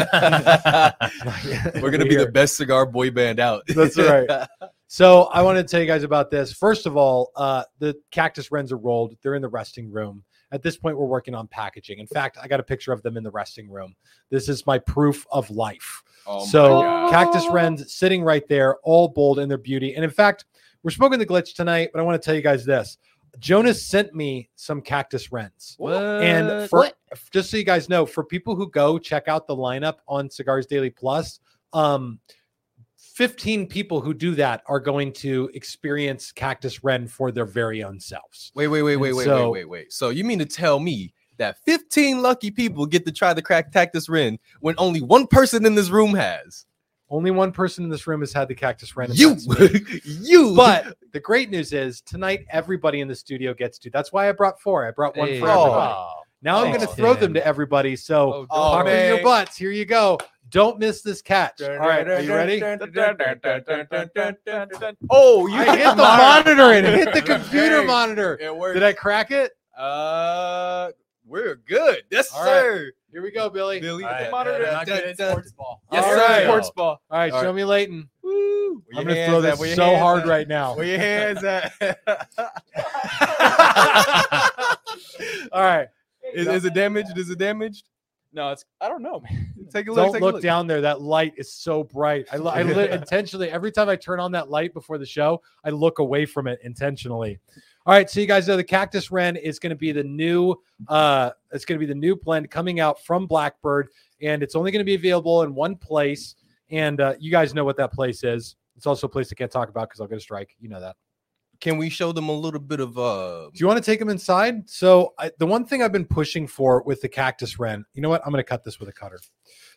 We're gonna be the best cigar boy band out. That's right. So I want to tell you guys about this. First of all, uh, the cactus wrens are rolled. They're in the resting room. At this point, we're working on packaging. In fact, I got a picture of them in the resting room. This is my proof of life. Oh so cactus wrens sitting right there, all bold in their beauty. And in fact, we're smoking the glitch tonight, but I want to tell you guys this. Jonas sent me some cactus wrens. And for just so you guys know, for people who go check out the lineup on Cigars Daily Plus, um, 15 people who do that are going to experience Cactus Wren for their very own selves. Wait, wait, wait, wait, And wait, so- wait, wait, wait. So you mean to tell me that 15 lucky people get to try the crack cactus wren when only one person in this room has? Only one person in this room has had the Cactus Wren. You, you. But the great news is tonight everybody in the studio gets to. That's why I brought four. I brought one Hey. for Oh. everybody. Now I'm going to throw them to everybody. So Oh, your butts. Here you go. Don't miss this catch. All right, are you ready? Oh, you I hit the monitor and hit the computer Hey, monitor. It worked. Did I crack it? Uh, we're good. Yes, All sir. Here we go, Billy. Billy, All the monitor. not Dun, good at sports ball. Yes, All sir. right. Sports ball. All right, All show right. me Leighton. Woo. I'm going to throw hands at? this so hands hard at? right now. Where your hands at? All right. is, is it damaged? Is it damaged? No, it's I don't know, man. Take a look. Don't take a look look. down there. That light is so bright. I, I li- intentionally every time I turn on that light before the show, I look away from it intentionally. All right, so you guys know the Cactus Wren is going to be the new. Uh, it's going to be the new blend coming out from Blackbird, and it's only going to be available in one place. And uh, you guys know what that place is. It's also a place I can't talk about because I'll get a strike. You know that. Can we show them a little bit of uh? Do you want to take them inside? So I, the one thing I've been pushing for with the cactus wren, you know what? I'm going to cut this with a cutter.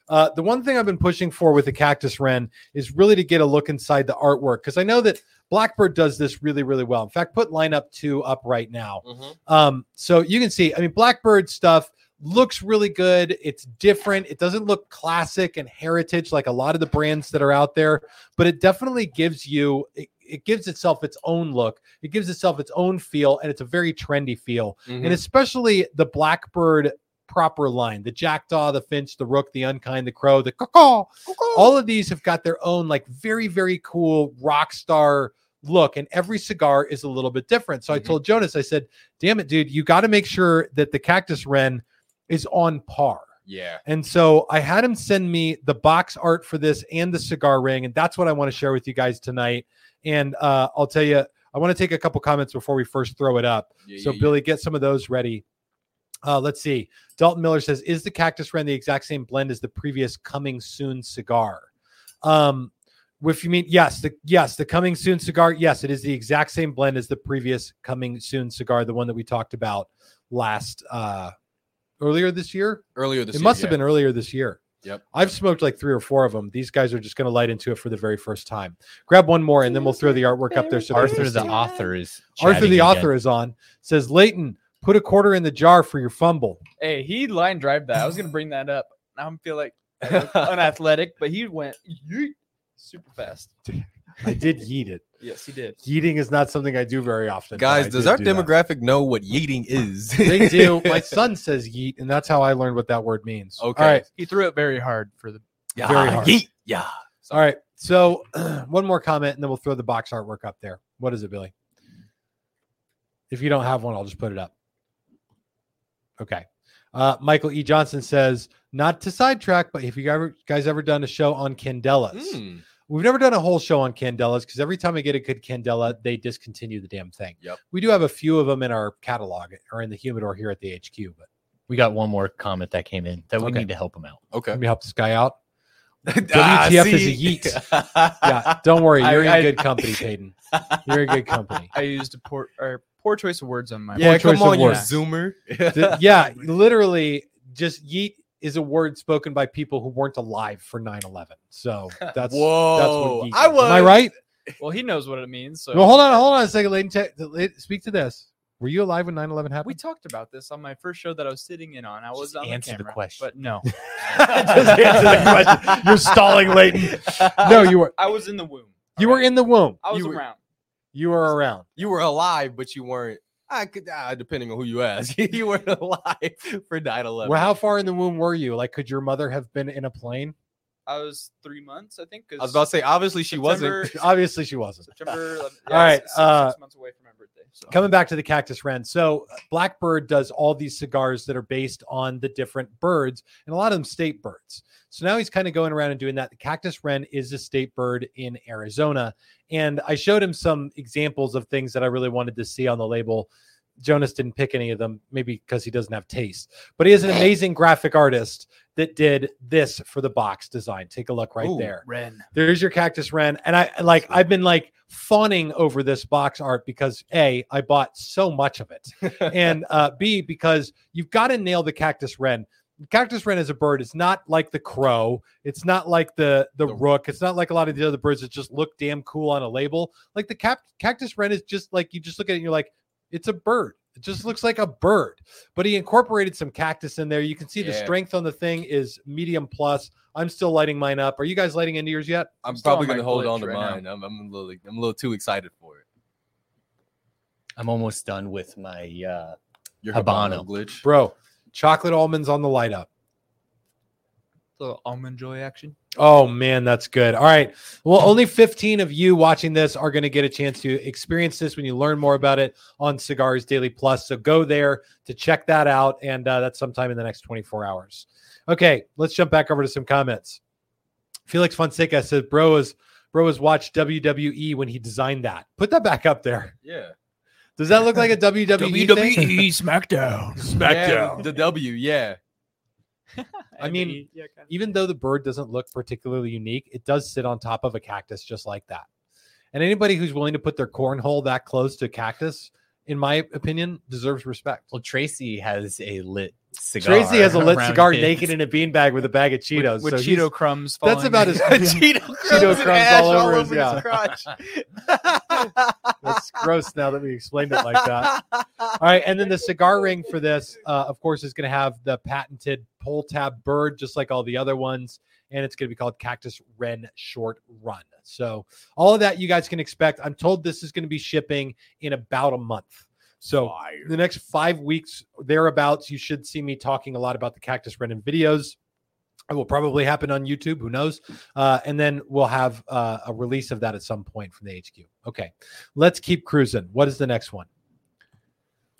Uh, the one thing I've been pushing for with the cactus wren is really to get a look inside the artwork because I know that Blackbird does this really, really well. In fact, put lineup two up right now. Um, so you can see, I mean, Blackbird stuff looks really good. It's different. It doesn't look classic and heritage like a lot of the brands that are out there, but it definitely gives you it, it gives itself its own look. It gives itself its own feel, and it's a very trendy feel. Mhm. And especially the Blackbird proper line, the jackdaw, the finch, the rook, the unkind, the crow, the caw. All of these have got their own like very, very cool rock star look, and every cigar is a little bit different. So I Mhm. told Jonas, I said, damn it, dude, you got to make sure that the cactus wren is on par. yeah. And so I had him send me the box art for this and the cigar ring, and that's what I want to share with you guys tonight. And uh, I'll tell you, I want to take a couple comments before we first throw it up. Yeah, So yeah, yeah. Billy, get some of those ready. Uh, let's see. Dalton Miller says, "Is the Cactus Wren the exact same blend as the previous Coming Soon cigar?" Um, if you mean yes, the yes, the Coming Soon cigar, yes, it is the exact same blend as the previous Coming Soon cigar, the one that we talked about last uh, earlier this year. earlier this year. it year, must have yeah. been earlier this year. Yep. I've smoked like three or four of them. These guys are just going to light into it for the very first time. Grab one more, and then we'll throw the artwork up there. So Arthur, the author, is Arthur, the again. author, is on. Says Leighton, put a quarter in the jar for your fumble. Hey, he line drive that. I was gonna bring that up. Now I feel like I look unathletic, but he went yeet super fast. I did yeet it. Yes, he did. Yeeting is not something I do very often. Guys, does our do that. demographic know what yeeting is? They do. My son says yeet, and that's how I learned what that word means. Okay. All right. He threw it very hard for the. yeah, very hard. yeet, yeah. All right. So one more comment, and then we'll throw the box artwork up there. What is it, Billy? If you don't have one, I'll just put it up. Okay. Uh, Michael E. Johnson says, not to sidetrack, but have you ever guys ever done a show on candelas, Mm, we've never done a whole show on candelas because every time I get a good candela, they discontinue the damn thing. Yep. We do have a few of them in our catalog or in the humidor here at the HQ, but We got one more comment that came in that we Okay. need to help him out. okay. let me help this guy out. Ah, WTF is a yeet. Yeah, don't worry, you're in I- good company, Peyton. You're in good company. I used a poor or poor choice of words on my. yeah, Poor come choice of on, you zoomer. The- yeah, literally, just yeet is a word spoken by people who weren't alive for 9-11. So that's that's Whoa, what I was. Am I right? Well, he knows what it means. So Well, hold on, hold on a second, Leighton. Te- Speak to this. Were you alive when 9-11 we talked about this on my first show that I was sitting in on. I was Just on answer the, the question. but no, Just answer the question. You're stalling, Leighton. No, you were I was in the womb. you were in the womb. I was You were- around. You were around. You were alive, but you weren't. I could, ah, depending on who you ask, you weren't alive for 9 11. Well, how far in the womb were you? Like, could your mother have been in a plane? I was three months, I think. I was about to say, obviously, she wasn't. September- Obviously, she wasn't. September 11th. All right, six, uh, six months away from my birthday. So. Coming back to the Cactus Wren. So, uh, Blackbird does all these cigars that are based on the different birds, and a lot of them state birds. So now he's kind of going around and doing that. The Cactus Wren is a state bird in Arizona. And I showed him some examples of things that I really wanted to see on the label. Jonas didn't pick any of them, maybe because he doesn't have taste. But he is an amazing graphic artist that did this for the box design. Take a look right Ooh. there. Ren. There's your cactus wren, and I like I've been like fawning over this box art because a I bought so much of it, and uh, b because you've got to nail the cactus wren. Cactus wren is a bird. It's not like the crow. It's not like the the The- rook. It's not like a lot of the other birds that just look damn cool on a label. Like the cap- cactus wren is just like you just look at it and you're like, it's a bird. It just looks like a bird. But he incorporated some cactus in there. You can see the Yeah. strength on the thing is medium plus. I'm still lighting mine up. Are you guys lighting into yours yet? I'm still probably on my going to hold glitch on to right mine. I'm, I'm, a little, I'm a little too excited for it. I'm almost done with my uh Your Habano. glitch. Bro, chocolate almonds on the light up. The almond joy action. Oh man, that's good. All right. Well, only 15 of you watching this are going to get a chance to experience this when you learn more about it on Cigars Daily Plus. So go there to check that out, and uh, that's sometime in the next 24 hours. Okay, let's jump back over to some comments. Felix Fonseca says, "Bro is bro has watched WWE when he designed that. Put that back up there. Yeah. Does that look like a WWE, thing? SmackDown. Yeah, the W, yeah. I mean, even though the bird doesn't look particularly unique, it does sit on top of a cactus just like that. And anybody who's willing to put their cornhole that close to a cactus, in my opinion, deserves respect. Well, Tracy has a lit cigar. Tracy has a lit cigar his- naked in a beanbag with a bag of Cheetos. with, with so Cheeto crumbs. that's about as Cheeto Cheeto and crumbs ash all over his- his yeah. crotch. That's gross now that we explained it like that. All right, and then the cigar ring for this, uh, of course, is going to have the patented pull tab bird, just like all the other ones, and it's going to be called Cactus Wren Short Run. So all of that you guys can expect. I'm told this is going to be shipping in about a month. So the next five weeks thereabouts, you should see me talking a lot about the Cactus Wren in videos. It will probably happen on YouTube. Who knows? Uh, and then we'll have uh, a release of that at some point from the HQ. Okay, let's keep cruising. What is the next one?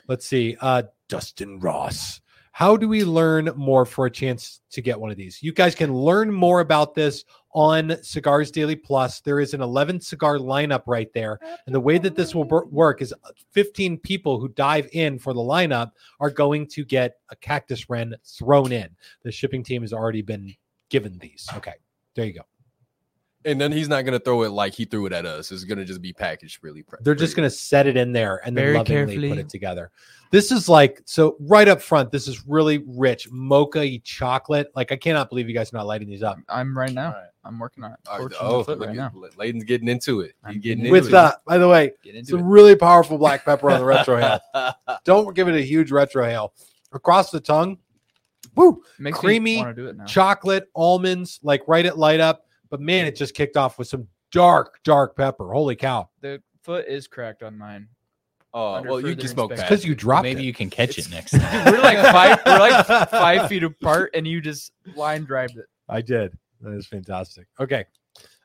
Let's see. Uh, Dustin Ross. How do we learn more for a chance to get one of these? You guys can learn more about this on Cigars Daily Plus. There is an 11 cigar lineup right there. And the way that this will wor- work is uh, 15 people who dive in for the lineup are going to get a cactus wren thrown in. The shipping team has already been given these. Okay, there you go. And then he's not gonna throw it like he threw it at us. It's gonna just be packaged really. pre- They're just going to set it in there and then Very lovingly put it together. This is like so right up front. This is really rich mocha chocolate. Like I cannot believe you guys are not lighting these up. I'm right now. All right. I'm working on it. All right, Torching the oh, look right now. Leighton's getting into it. I'm He's getting getting into With uh, by the way, Get it's into a really powerful black pepper on the retro hail. Don't give it a huge retrohale across the tongue. Woo! Makes creamy, me want to do it. Chocolate, almonds, like right at light up. But man, it just kicked off with some dark, dark pepper. Holy cow! the foot is cracked on mine. Oh Under well, you further can smoke Because you it. dropped Maybe it. you can catch it next we're like five. We're like five feet apart, and you just line drive it. I did. That is fantastic. Okay.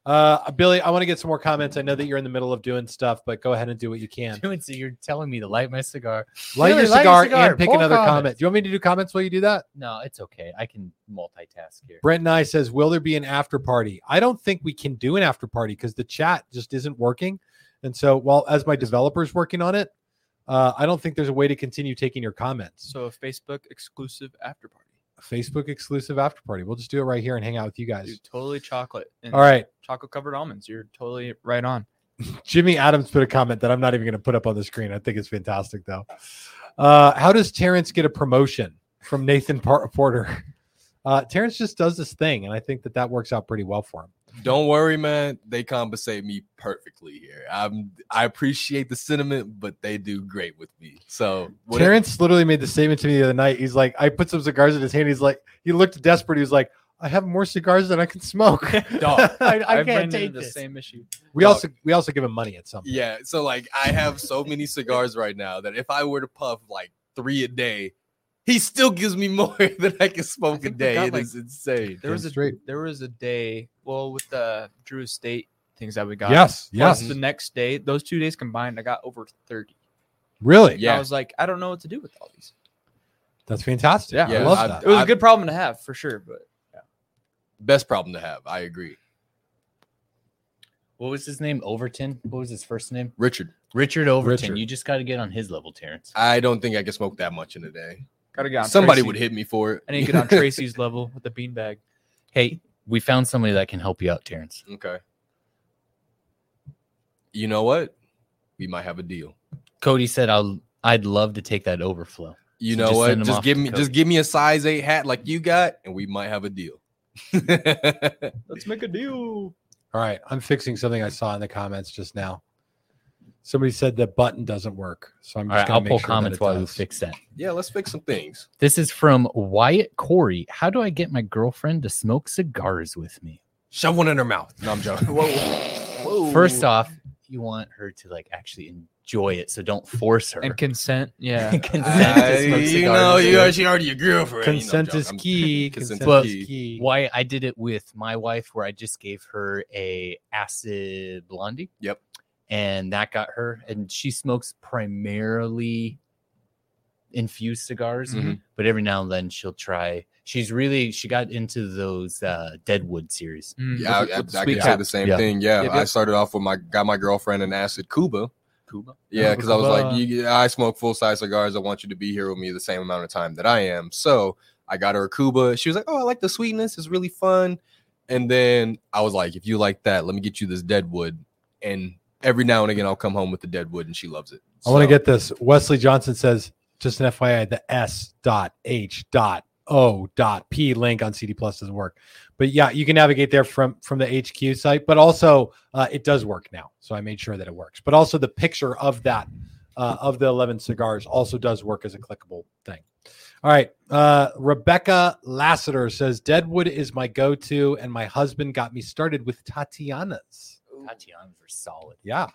Uh, Billy, I want to get some more comments. I know that you're in the middle of doing stuff, but go ahead and do what you can. Doing so you're telling me to light my cigar. Light Billy, your light your cigar, cigar. and pick Pull another comments. comment. Do you want me to do comments while you do that? No, it's okay. I can multitask here. Brent and I says, "Will there be an after party?" I don't think we can do an after party because the chat just isn't working. And so, while as my developer's working on it, uh, I don't think there's a way to continue taking your comments. So a Facebook exclusive after party. Facebook exclusive after party. We'll just do it right here and hang out with you guys. Dude, totally chocolate. All right. Chocolate covered almonds. You're totally right on. Jimmy Adams put a comment that I'm not even going to put up on the screen. I think it's fantastic, though. Uh, how does Terrence get a promotion from Nathan Porter? Uh, Terrence just does this thing, and I think that that works out pretty well for him. Don't worry, man. They compensate me perfectly here. I'm I appreciate the sentiment, but they do great with me. So what Terrence literally made the statement to me the other night. He's like, I put some cigars in his hand. He's like, he looked desperate. He was like, I have more cigars than I can smoke. Dog. I, I I've can't take the this. same issue. we Dog. also we also give him money at some point. Yeah, so like I have so many cigars right now that if I were to puff like three a day, he still gives me more than I can smoke a day. got, It like- is insane. There was a straight. there was a day. Well, with the Drew Estate things that we got. Yes, yes, the next day, those two days combined, I got over thirty. really. Yeah. I was like, I don't know what to do with all these. That's fantastic. Yeah, I love I- that. It was I- a good problem to have for sure, but yeah. Best problem to have. I agree. What was his name? Overton. What was his first name? Richard, Richard Overton. Richard. You just got to get on his level, Terrence. I don't think I can smoke that much in a day. Gotta get on Somebody Tracy. would hit me for it. I need to get on Tracy's level with the beanbag. Hey, we found somebody that can help you out, Terrence. Okay. You know what? We might have a deal. Cody said, "I'll. I'd love to take that overflow." You So know just what? Just give me just give me a size eight hat like you got, and we might have a deal. Let's make a deal. All right, I'm fixing something I saw in the comments just now. Somebody said the button doesn't work, so I'm All just right, gonna I'll make pull sure that comments while we fix that. yeah, let's fix some things. This is from Wyatt Corey. How do I get my girlfriend to smoke cigars with me? Shove one in her mouth. No, I'm joking. Whoa. First off, you want her to like actually enjoy it. So don't force her. And consent. Yeah. Consent to Uh, smoke you know, is you good. are, she already your girlfriend. you know, Consent is key. Consent Consent is is key. key. why I did it with my wife, where I just gave her a acid blondie. Yep. And that got her, and she smokes primarily infused cigars, Mhm. but every now and then she'll try. She's really she got into those uh, Deadwood series. Mm. Yeah, I, With- I, with I sweet can say the same Yeah. thing. Yeah, Yep, I started off with my got my girlfriend an acid Kuba. Kuba. Yeah, because I was like, you, I smoke full size cigars. I want you to be here with me the same amount of time that I am. So I got her a Kuba. She was like, oh, I like the sweetness. It's really fun. And then I was like, if you like that, let me get you this Deadwood. And every now and again, I'll come home with the Deadwood, and she loves it. I want to get this. Wesley Johnson says, just an FYI, the S dot H dot O dot P link on CD Plus doesn't work. But yeah, you can navigate there from from the HQ site. But also, uh, it does work now, so I made sure that it works. But also, the picture of that uh, of the eleven cigars also does work as a clickable thing. All right, uh, Rebecca Lassiter says Deadwood is my go-to, and my husband got me started with Tatiana's. Tatiana's are solid. Yeah,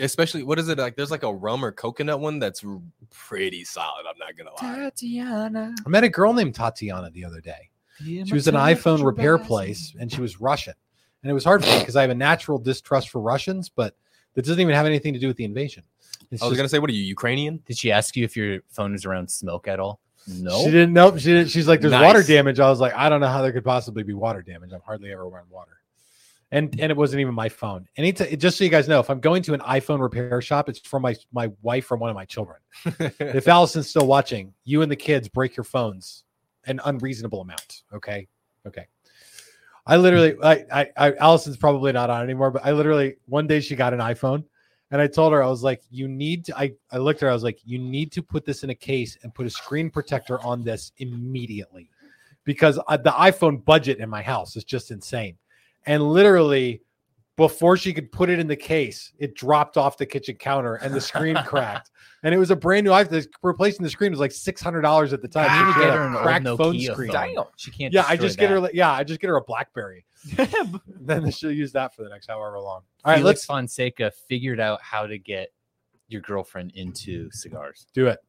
especially what is it like? There's like a rum or coconut one that's pretty solid. I'm not gonna lie. Tatiana. I met a girl named Tatiana the other day. She was an iPhone repair place and she was Russian. And it was hard for me because I have a natural distrust for Russians, but that doesn't even have anything to do with the invasion. It's I was just- gonna say, what are you Ukrainian? Did she ask you if your phone is around smoke at all? No. She didn't know. She didn't, she's like, there's Nice. water damage. I was like, I don't know how there could possibly be water damage. I'm hardly ever around water. And and it wasn't even my phone. and Anytime, just so you guys know, if I'm going to an iPhone repair shop, it's for my my wife or one of my children. if Allison's still watching, you and the kids break your phones an unreasonable amount. Okay. Okay. I literally, I, I, I, Allison's probably not on anymore, but I literally, one day she got an iPhone and I told her, I was like, you need to, I, I looked at her, I was like, you need to put this in a case and put a screen protector on this immediately because uh, the iPhone budget in my house is just insane. And literally, before she could put it in the case, it dropped off the kitchen counter and the screen cracked. And it was a brand new iPhone. Replacing the screen was like six hundred dollars at the time. You She need to had get her an old cracked phone Nokia screen. phone. Damn. She can't. Yeah, I destroy just get her. Yeah, I just get her a BlackBerry. then she'll use that for the next however long. All right, Felix let's Fonseca figured out how to get your girlfriend into cigars. do it.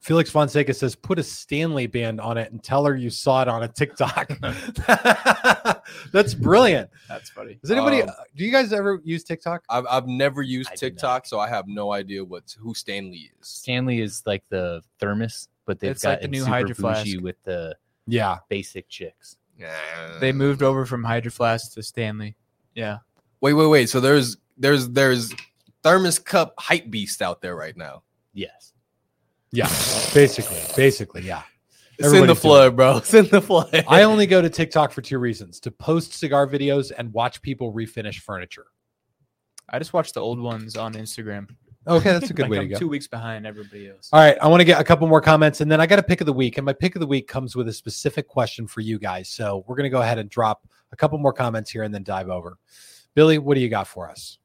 Felix Fonseca says, "Put a Stanley band on it and tell her you saw it on a TikTok." That's brilliant. That's funny. Does anybody? Um, uh, do you guys ever use TikTok? I've I've never used I. TikTok, so I have no idea what who Stanley is. Stanley is like the thermos, but they've It's got like the new super Hydro Flask. with the Yeah, basic chicks. Yeah. They moved over from Hydro Flask to Stanley. Yeah. Wait, wait, wait. So there's there's there's thermos cup hype beast out there right now. Yes. Yeah. Basically, basically, yeah. It's in the Everybody's doing flood, bro. It's in the flood. I only go to TikTok for two reasons: to post cigar videos and watch people refinish furniture. I just watch the old ones on Instagram. Okay, that's a good Like, way I'm to go. two weeks behind everybody else. All right, I want to get a couple more comments, and then I got a pick of the week, and my pick of the week comes with a specific question for you guys. So we're gonna go ahead and drop a couple more comments here, and then dive over. Billy, what do you got for us?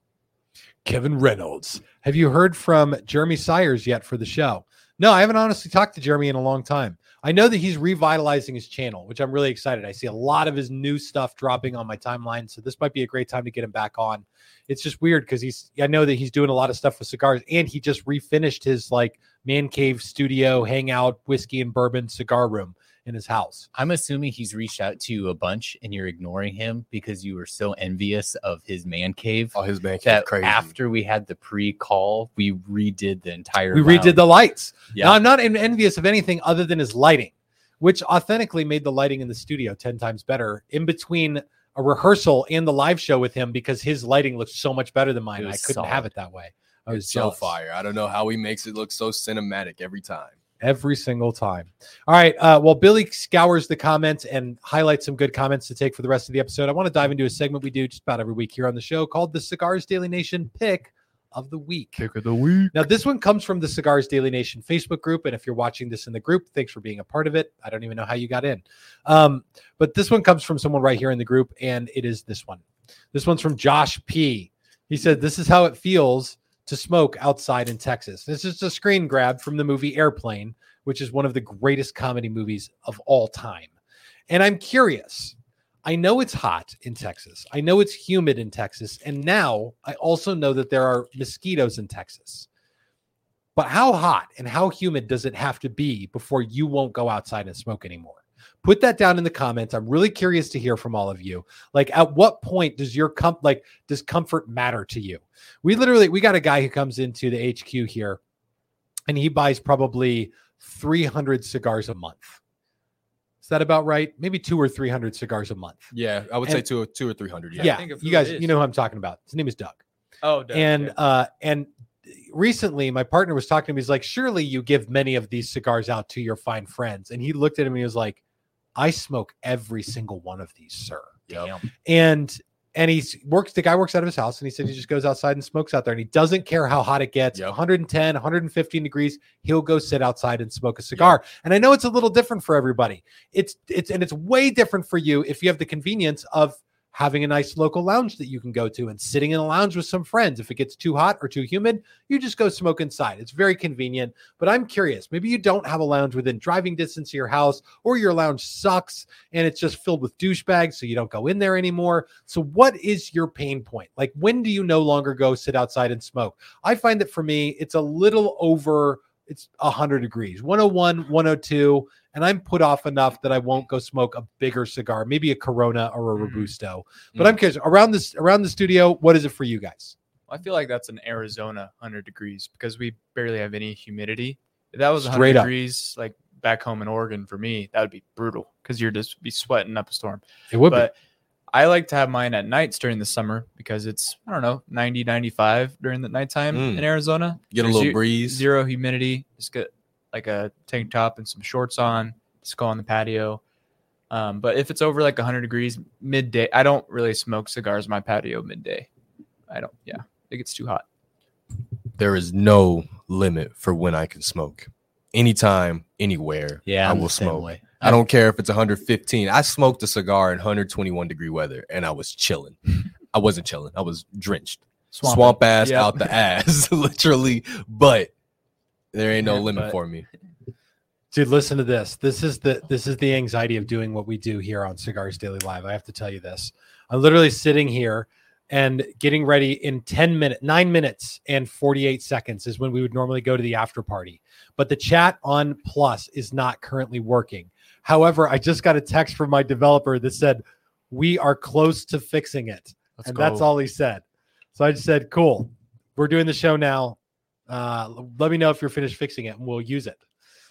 Kevin Reynolds, have you heard from Jeremy Sires yet for the show? No, I haven't honestly talked to Jeremy in a long time. I know that he's revitalizing his channel, which I'm really excited. I see a lot of his new stuff dropping on my timeline, so this might be a great time to get him back on. It's just weird because he's I know that he's doing a lot of stuff with cigars, and he just refinished his like man cave studio hangout whiskey and bourbon cigar room in his house. I'm assuming he's reached out to you a bunch and you're ignoring him because you were so envious of his man cave. Oh, his man that crazy. after we had the pre-call, we redid the entire. We redid the lights. Yeah. Now, I'm not envious of anything other than his lighting, which authentically made the lighting in the studio 10 times better in between a rehearsal and the live show with him because his lighting looked so much better than mine. I couldn't have it that way. I was so fire. I don't know how he makes it look so cinematic every time. Every single time. All right. Uh, while Billy scours the comments and highlights some good comments to take for the rest of the episode, I want to dive into a segment we do just about every week here on the show called the Cigars Daily Nation Pick of the Week. Pick of the week. Now, this one comes from the Cigars Daily Nation Facebook group. And if you're watching this in the group, thanks for being a part of it. I don't even know how you got in. Um, but this one comes from someone right here in the group, and it is this one. This one's from Josh P. He said, This is how it feels to smoke outside in Texas. This is a screen grab from the movie Airplane, which is one of the greatest comedy movies of all time. And I'm curious. I know it's hot in Texas. I know it's humid in Texas. And now I also know that there are mosquitoes in Texas. But how hot and how humid does it have to be before you won't go outside and smoke anymore? Put that down in the comments. I'm really curious to hear from all of you. Like, at what point does your com- like does comfort matter to you? We literally we got a guy who comes into the HQ here, and he buys probably 300 cigars a month. Is that about right? Maybe two or 300 cigars a month. Yeah, I would And- say two, two or three hundred. Yeah, Yeah. think you guys, you know who I'm talking about. His name is Doug. Oh, Doug, and yeah. uh and recently my partner was talking to me he's like surely you give many of these cigars out to your fine friends and he looked at him and he was like i smoke every single one of these sir. Damn. and and he's works the guy works out of his house and he said he just goes outside and smokes out there and he doesn't care how hot it gets. Yep. 110 115 degrees he'll go sit outside and smoke a cigar. And i know it's a little different for everybody. It's it's and it's way different for you if you have the convenience of having a nice local lounge that you can go to and sitting in a lounge with some friends. If it gets too hot or too humid you just go smoke inside. It's very convenient but i'm curious. Maybe you don't have a lounge within driving distance of your house or your lounge sucks and it's just filled with douchebags so you don't go in there anymore. So what is your pain point? Like when do you no longer go sit outside and smoke? I find that for me it's a little over it's 100 degrees 101 102 and i'm put off enough that i won't go smoke a bigger cigar maybe a corona or a Mhm. robusto but i'm curious around this around the studio what is it for you guys I feel like that's an Arizona, 100 degrees, because we barely have any humidity. If that was 100 Straight up. degrees, like back home in Oregon, for me, that would be brutal because you're just be sweating up a storm. it would But I like to have mine at nights during the summer because it's, I don't know, 90, 95 during the nighttime Mm. in Arizona. Get a little breeze. Zero humidity. Just get like a tank top and some shorts on. Just go on the patio. Um, but if it's over like 100 degrees midday, I don't really smoke cigars on my patio midday. I don't. Yeah, it gets too hot. There is no limit for when I can smoke. Anytime, anywhere, Yeah, I will smoke. way. I don't care if it's 115. I smoked a cigar in 121 degree weather and I was chilling. I wasn't chilling. I was drenched. Swamp Swamp, ass Yep. out the ass, literally. But there ain't no Yeah, limit but- for me. dude listen to this this is the this is the anxiety of doing what we do here on cigars daily live i have to tell you this i'm literally sitting here and getting ready in 10 minutes 9 minutes and 48 seconds is when we would normally go to the after party but the chat on plus is not currently working however i just got a text from my developer that said we are close to fixing it. Let's and go. that's all he said. So i just said cool. We're doing the show now. Uh, let me know if you're finished fixing it and we'll use it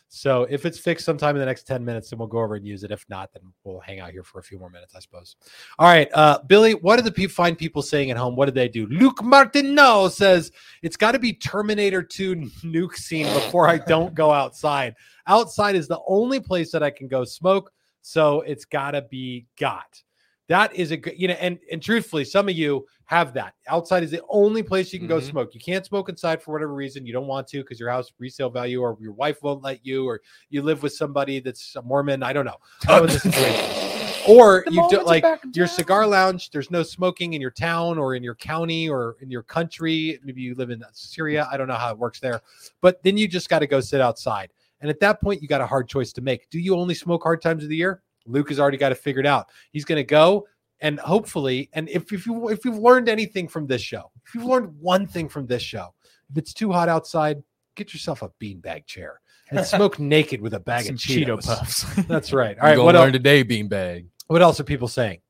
so if it's fixed sometime in the next 10 minutes, then we'll go over and use it. If not, then we'll hang out here for a few more minutes, I suppose. All right. Uh, Billy, what are the pe- fine people saying at home? What did they do? Luke Martineau says it's got to be Terminator 2 nuke scene before I don't go outside. Outside is the only place that I can go smoke. So it's got to be got. That is a good, you know, and, and truthfully, some of you have that. Outside is the only place you can go Mhm. smoke. You can't smoke inside for whatever reason. You don't want to because your house resale value or your wife won't let you, or you live with somebody that's a Mormon. I don't know. I don't know what the situation is. Or The you do Mormons like your cigar lounge. There's no smoking in your town or in your county or in your country. Maybe you live in Syria. I don't know how it works there. But then you just got to go sit outside. And at that point, you got a hard choice to make. Do you only smoke hard times of the year? Luke has already got it figured out. He's going to go and hopefully, and if, if you if you've learned anything from this show, if you've learned one thing from this show, if it's too hot outside, get yourself a beanbag chair and smoke naked with a bag Some of Cheeto puffs. That's right. All All right. right, What learn else, today, beanbag. what else are people saying?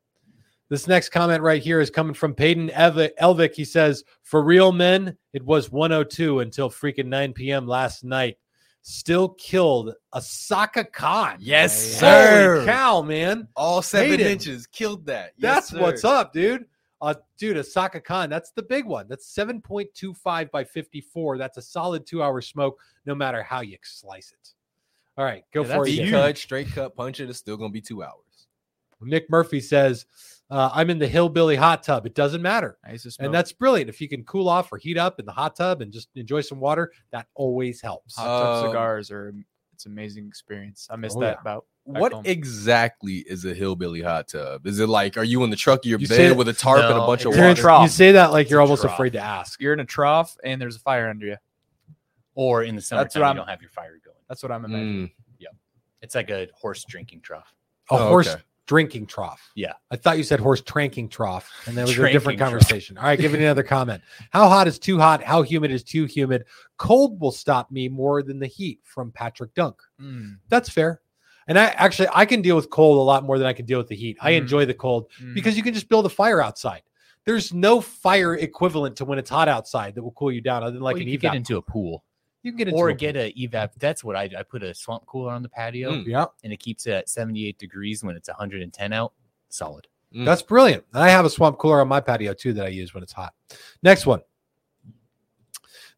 This next comment right here is coming from Peyton Ev- Elvick. He says, "For real men, it was 102 until freaking 9 p.m. last night. Still killed Asaka Khan. Yes, sir. Holy sir. cow, man! All seven inches killed that. Yes, That's what's up, dude. Uh, dude, Asaka Khan, that's the big one. That's 7.25 by 54. That's a solid two hour smoke, no matter how you slice it. All right, go Yeah, for it. that's Ethan. Deep cut, straight cut, punch it. It's still gonna be two hours. Nick Murphy says, uh, I'm in the hillbilly hot tub. It doesn't matter. I used to smoke And that's brilliant. If you can cool off or heat up in the hot tub and just enjoy some water, that always helps. hot tub Um, cigars are it's an amazing experience. I miss Oh, that yeah. about What home. exactly is a hillbilly hot tub? Is it like, are you in the truck of your You bed with a tarp and a bunch of it's You're a water? trough. you say that like you're almost trough. afraid to ask. you're in a trough and there's a fire under you. Or in the what summertime, you I'm- don't have your fire going. That's what I'm imagining. Mm. It's like a horse drinking trough. A Oh, horse okay. Drinking trough. Yeah. I thought you said horse tranking trough, and that was a different conversation. All right, give it another comment. How hot is too hot? How humid is too humid? Cold will stop me more than the heat from Patrick Dunk. Mm, That's fair. And I actually I can deal with cold a lot more than I can deal with the heat. I Mhm. enjoy the cold mm. because you can just build a fire outside. There's no fire equivalent to when it's hot outside that will cool you down other than like Well, an you get into a pool you can get into or a- get a evap. That's what I do. I put a swamp cooler on the patio Mm. yeah. and it keeps it at 78 degrees when it's 110 out. Solid. Mm. That's brilliant. And I have a swamp cooler on my patio too that I use when it's hot. Next one.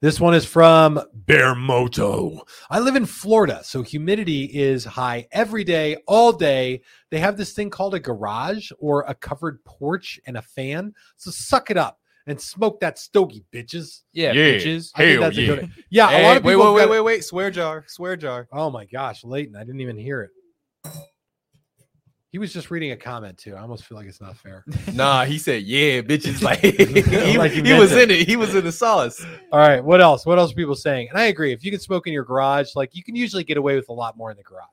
This one is from Bear Moto. I live in Florida, so humidity is high every day, all day. They have this thing called a garage or a covered porch and a fan. So suck it up and smoke that stogie, bitches. yeah, Yeah. bitches. I think Hell that's a yeah. good- yeah, a Hey, lot of wait, people. wait, wait, got- wait, wait. Swear jar. Swear jar. Oh my gosh, Leighton, I didn't even hear it. He was just reading a comment too. I almost feel like it's not fair. Nah, he said, yeah, bitches. Like he, Like he he was it. in it. He was in the sauce. All right, what else? What else are people saying? And I agree. If you can smoke in your garage, like you can usually get away with a lot more in the garage.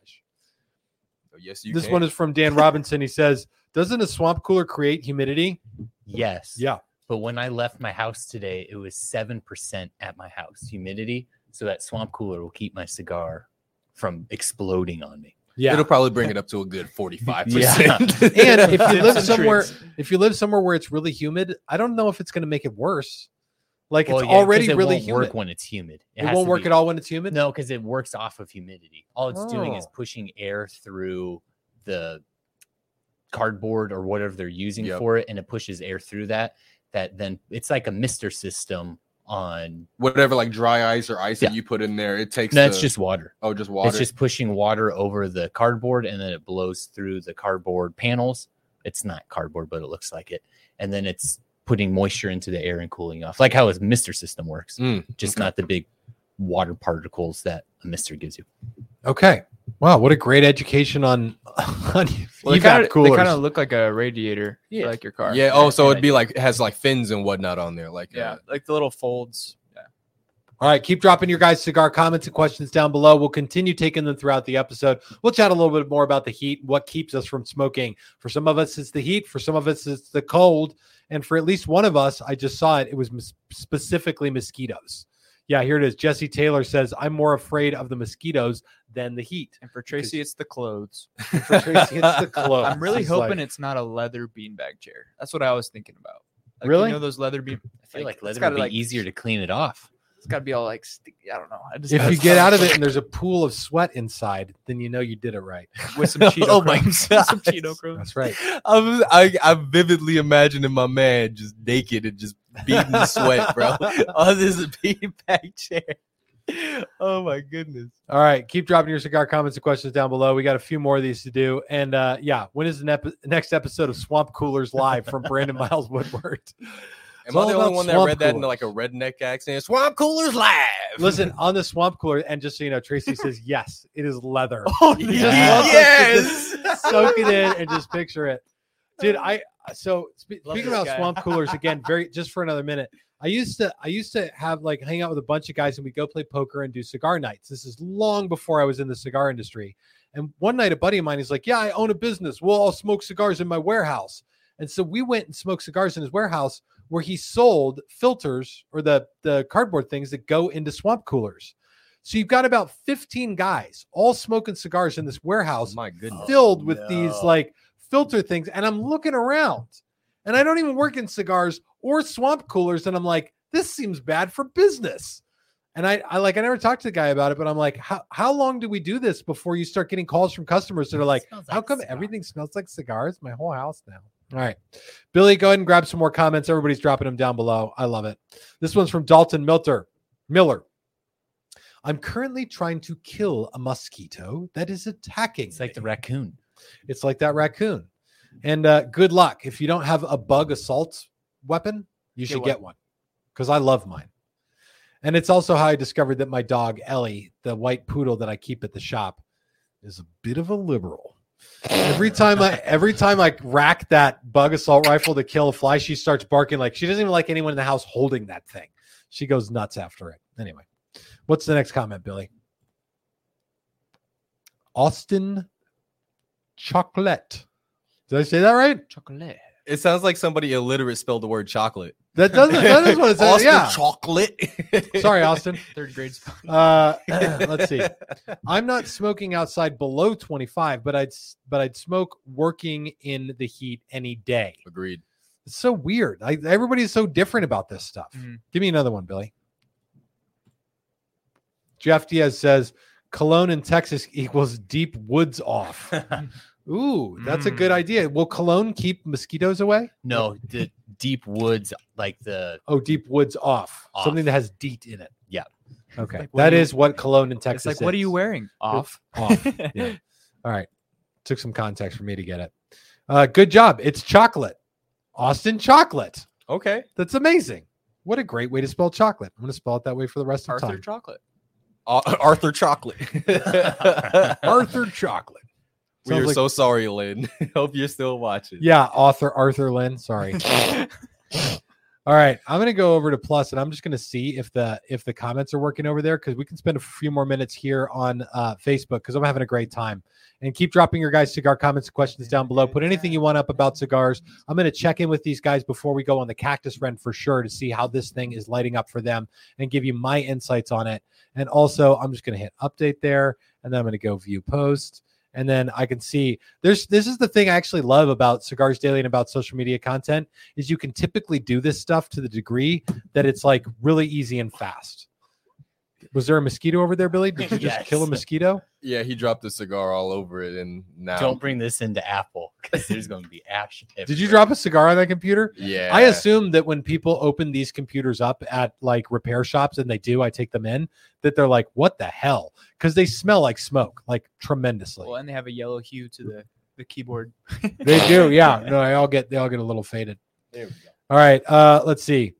Oh, yes, you this can. one is from Dan Robinson. He says, "Doesn't a swamp cooler create humidity?" Yes. Yeah. But when I left my house today, it was 7% at my house humidity. So that swamp cooler will keep my cigar from exploding on me. Yeah. It'll probably bring it up to a good 45%. Yeah. and if you live somewhere, if you live somewhere where it's really humid, I don't know if it's going to make it worse. Like Well, it's yeah, 'cause already it really won't humid. work when it's humid. it has won't work be- at all when it's humid. No, because it works off of humidity. All it's doing is Oh. pushing air through the cardboard or whatever they're using Yep. for it, and it pushes air through that. That then it's like a mister system on. Whatever, like dry ice or ice Yeah. that you put in there, it takes. No, it's the- just water. oh, just water. It's just pushing water over the cardboard, and then it blows through the cardboard panels. It's not cardboard, but it looks like it, and then it's putting moisture into the air and cooling off, like how a mister system works. Mm, just okay. not the big water particles that a mister gives you. Okay. Wow, what a great education on on Well, they evap kind of coolers. they kind of look like a radiator, Yeah. like your car. Yeah. Oh, so Yeah, it'd be like it has like fins and whatnot on there, like yeah, uh, like the little folds. Yeah. All right, keep dropping your guys' cigar comments and questions down below. We'll continue taking them throughout the episode. We'll chat a little bit more about the heat, what keeps us from smoking. For some of us, it's the heat. For some of us, it's the cold. And for at least one of us, I just saw it. It was mis- specifically mosquitoes. Yeah, here it is. Jesse Taylor says, "I'm more afraid of the mosquitoes than the heat." And for Tracy, it's the clothes. For Tracy, it's the clothes. I'm really He's hoping like, it's not a leather beanbag chair. That's what I was thinking about. Like, Really? You know those leather bean. I feel like, it's leather would be like, easier to clean it off. It's got to be all like sticky. I don't know. I just if you get out of it and there's a pool of sweat inside, then you know you did it right. with some Cheeto Oh my crumbs. God. some Cheeto crumbs. That's right. I'm, I, I'm vividly imagining my man just naked and just beating the sweat, bro, on this beanbag chair. Oh my goodness. All right, keep dropping your cigar comments and questions down below. We got a few more of these to do, and uh, yeah, when is the nep- next episode of Swamp Coolers live from Brandon Miles Woodward? Am I the only one that read that in like a redneck accent? Swamp coolers live. Listen on the Swamp Cooler, and just so you know, Tracy says yes, it is leather. Oh, He just wants us to yes. soak it in and just picture it, dude. I so spe- speaking about guy. Swamp Coolers again, very just for another minute. I used to I used to have like hang out with a bunch of guys and we go play poker and do cigar nights. This is long before I was in the cigar industry. And one night a buddy of mine is like, "Yeah, I own a business. We'll all smoke cigars in my warehouse." And so we went and smoked cigars in his warehouse where he sold filters or the the cardboard things that go into swamp coolers. So you've got about 15 guys all smoking cigars in this warehouse my goodness. filled oh, with these like filter things. And I'm looking around and I don't even work in cigars or swamp coolers. And I'm like, this seems bad for business. And I, I like, I never talked to the guy about it, but I'm like, how, how long do we do this before you start getting calls from customers that are like, Smells how come cigar. everything smells like cigars? My whole house now. All right. Billy, go ahead and grab some more comments. Everybody's dropping them down below. I love it. This one's from Dalton Milter. Miller. I'm currently trying to kill a mosquito that is attacking. It's like the raccoon. It's like that raccoon. And uh, good luck. If you don't have a bug assault weapon, you should get one because I love mine. And it's also how I discovered that my dog, Ellie, the white poodle that I keep at the shop, is a bit of a liberal. Every time I every time I rack that bug assault rifle to kill a fly, she starts barking like she doesn't even like anyone in the house holding that thing. She goes nuts after it. Anyway, what's the next comment, Billy? Austin Chocolate. Did I say that right? Chocolate. It sounds like somebody illiterate spelled the word chocolate. That doesn't. That is what it says. Austin Yeah. chocolate. Sorry, Austin. Third grade. Uh, let's see. I'm not smoking outside below 25, but I'd but I'd smoke working in the heat any day. Agreed. It's so weird. I, everybody's so different about this stuff. Mhm. Give me another one, Billy. Jeff Diaz says Cologne in Texas equals deep woods off. Ooh, that's a good Mm. idea. Will Cologne keep mosquitoes away? No, the deep woods, like the Oh, deep woods off. Off. Something that has DEET in it. Yeah. Okay. Like, what that you- is what Cologne in Texas It's like, what are you wearing? Off. Off. Yeah. All right. Took some context for me to get it. Uh, good job. It's chocolate. Austin chocolate. Okay. That's amazing. What a great way to spell chocolate. I'm going to spell it that way for the rest of Arthur time. chocolate. Ar- Arthur chocolate. Arthur chocolate. We Sounds are like- so sorry, Lynn. Hope you're still watching. yeah, author Arthur Lynn. Sorry. All right, I'm going to go over to Plus, and I'm just going to see if the if the comments are working over there because we can spend a few more minutes here on uh, Facebook because I'm having a great time. And keep dropping your guys' cigar comments and questions down below. Put anything you want up about cigars. I'm going to check in with these guys before we go on the Cactus Wren for sure to see how this thing is lighting up for them and give you my insights on it. And also, I'm just going to hit update there, and then I'm going to go view post and then I can see there's this is the thing I actually love about Cigars Daily and about social media content is you can typically do this stuff to the degree that it's like really easy and fast. Was there a mosquito over there, Billy? Did you just Yes. kill a mosquito? Yeah, he dropped a cigar all over it, and now don't bring this into Apple because there's going to be ash. Did you drop a cigar on that computer? Yeah, I assume that when people open these computers up at like repair shops and they do, I take them in, that they're like, what the hell? Because they smell like smoke, like tremendously. Well, and they have a yellow hue to the the keyboard. They do, yeah. No, they all get they all get a little faded. There we go. All right. Uh, let's see.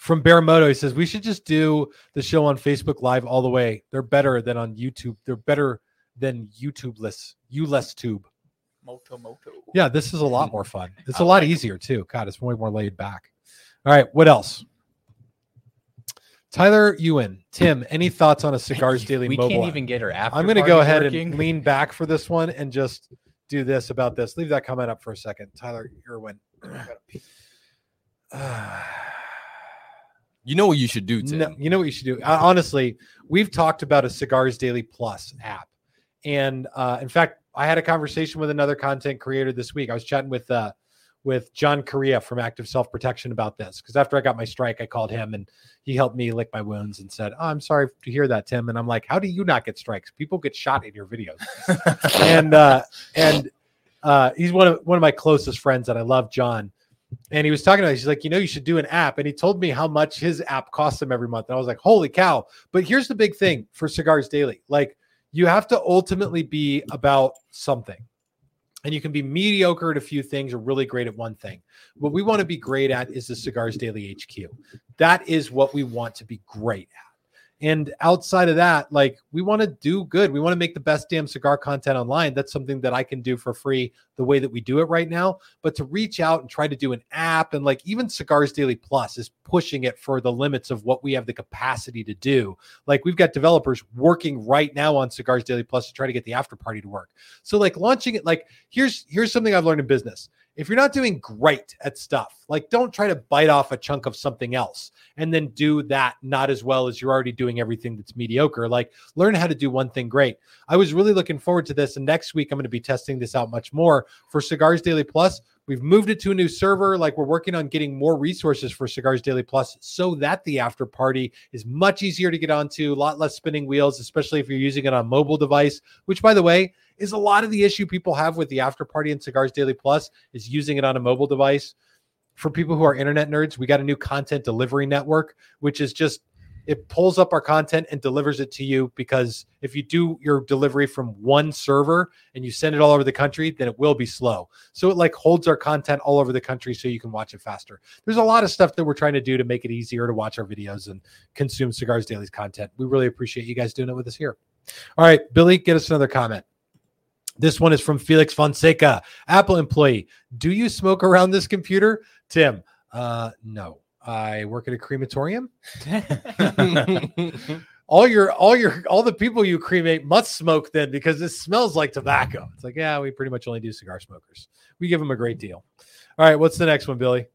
From Baramoto, he says we should just do the show on Facebook Live all the way. They're better than on YouTube. They're better than YouTubeless, you less tube. Moto moto. Yeah, this is a lot more fun. It's a lot easier too. God, it's way more laid back. All right, what else? Tyler Ewan, Tim, any thoughts on a Cigars Daily we mobile? can't even get her after. I'm going to go ahead working. and lean back for this one and just do this about this. Leave that comment up for a second. Tyler Irwin. You know what you should do, Tim? No, you know what you should do? Honestly, we've talked about a Cigars Daily Plus app. And uh, in fact, I had a conversation with another content creator this week. I was chatting with uh, with John Correa from Active Self Protection about this because after I got my strike, I called him and he helped me lick my wounds and said, oh, "I'm sorry to hear that, Tim." And I'm like, "How do you not get strikes? People get shot in your videos." and uh, and uh, he's one of one of my closest friends, and I love John. And he was talking about, it. he's like, you know, you should do an app. And he told me how much his app costs him every month. And I was like, holy cow! But here's the big thing for Cigars Daily: like, you have to ultimately be about something. And you can be mediocre at a few things or really great at one thing. What we want to be great at is the Cigars Daily HQ. That is what we want to be great at. And outside of that, like we want to do good. We want to make the best damn cigar content online. That's something that I can do for free the way that we do it right now. But to reach out and try to do an app and like even Cigars Daily Plus is pushing it for the limits of what we have the capacity to do. Like we've got developers working right now on Cigars Daily Plus to try to get the after party to work. So like launching it, like here's here's something I've learned in business. If you're not doing great at stuff, like don't try to bite off a chunk of something else and then do that not as well as you're already doing everything that's mediocre. Like learn how to do one thing great. I was really looking forward to this. And next week, I'm going to be testing this out much more for Cigars Daily Plus. We've moved it to a new server. Like we're working on getting more resources for Cigars Daily Plus so that the after party is much easier to get onto, a lot less spinning wheels, especially if you're using it on mobile device, which by the way, is a lot of the issue people have with the after party and Cigars Daily Plus is using it on a mobile device. For people who are internet nerds, we got a new content delivery network, which is just it pulls up our content and delivers it to you because if you do your delivery from one server and you send it all over the country then it will be slow. So it like holds our content all over the country so you can watch it faster. There's a lot of stuff that we're trying to do to make it easier to watch our videos and consume cigars daily's content. We really appreciate you guys doing it with us here. All right billy get us another comment this one is from felix fonseca apple employee do you smoke around this computer tim uh no I work at a crematorium. all your all your all the people you cremate must smoke then because this smells like tobacco. It's like, yeah, we pretty much only do cigar smokers. We give them a great deal. All right, what's the next one, Billy?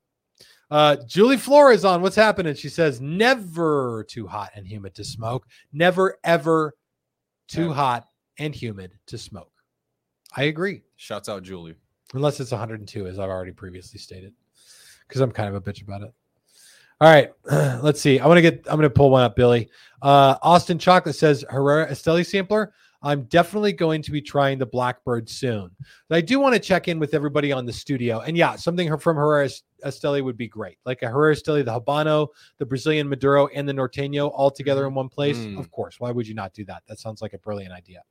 Uh, Julie Flores on what's happening. She says, never too hot and humid to smoke. Never ever too hot and humid to smoke. I agree. Shouts out Julie. Unless it's 102, as I've already previously stated. Because I'm kind of a bitch about it. All right, let's see. I want to get. I'm going to pull one up, Billy. Uh, Austin Chocolate says Herrera Esteli sampler. I'm definitely going to be trying the Blackbird soon. But I do want to check in with everybody on the studio. And yeah, something from Herrera Esteli would be great. Like a Herrera Esteli, the Habano, the Brazilian Maduro, and the Norteño all together in one place. Mm. Of course. Why would you not do that? That sounds like a brilliant idea.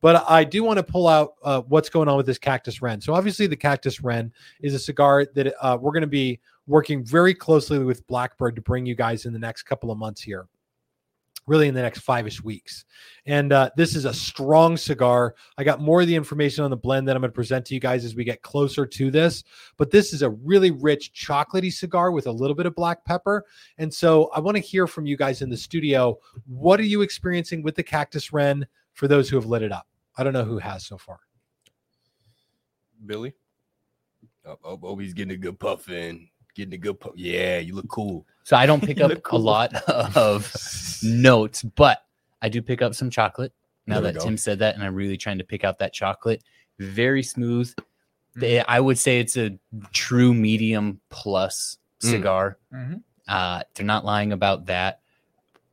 But I do want to pull out uh, what's going on with this Cactus Wren. So obviously, the Cactus Wren is a cigar that uh, we're going to be working very closely with Blackbird to bring you guys in the next couple of months here really in the next five-ish weeks. And uh, this is a strong cigar. I got more of the information on the blend that I'm going to present to you guys as we get closer to this. But this is a really rich chocolatey cigar with a little bit of black pepper. And so I want to hear from you guys in the studio. What are you experiencing with the Cactus Wren for those who have lit it up? I don't know who has so far. Billy. Oh, oh, oh, he's getting a good puff in. Getting a good puff. Yeah, you look cool. So I don't pick up look a lot of notes, but I do pick up some chocolate. Now There that. Tim said that, and I'm really trying to pick out that chocolate. Very smooth. They- I would say it's a true medium plus Mm. cigar. Mhm. Uh, they're not lying about that.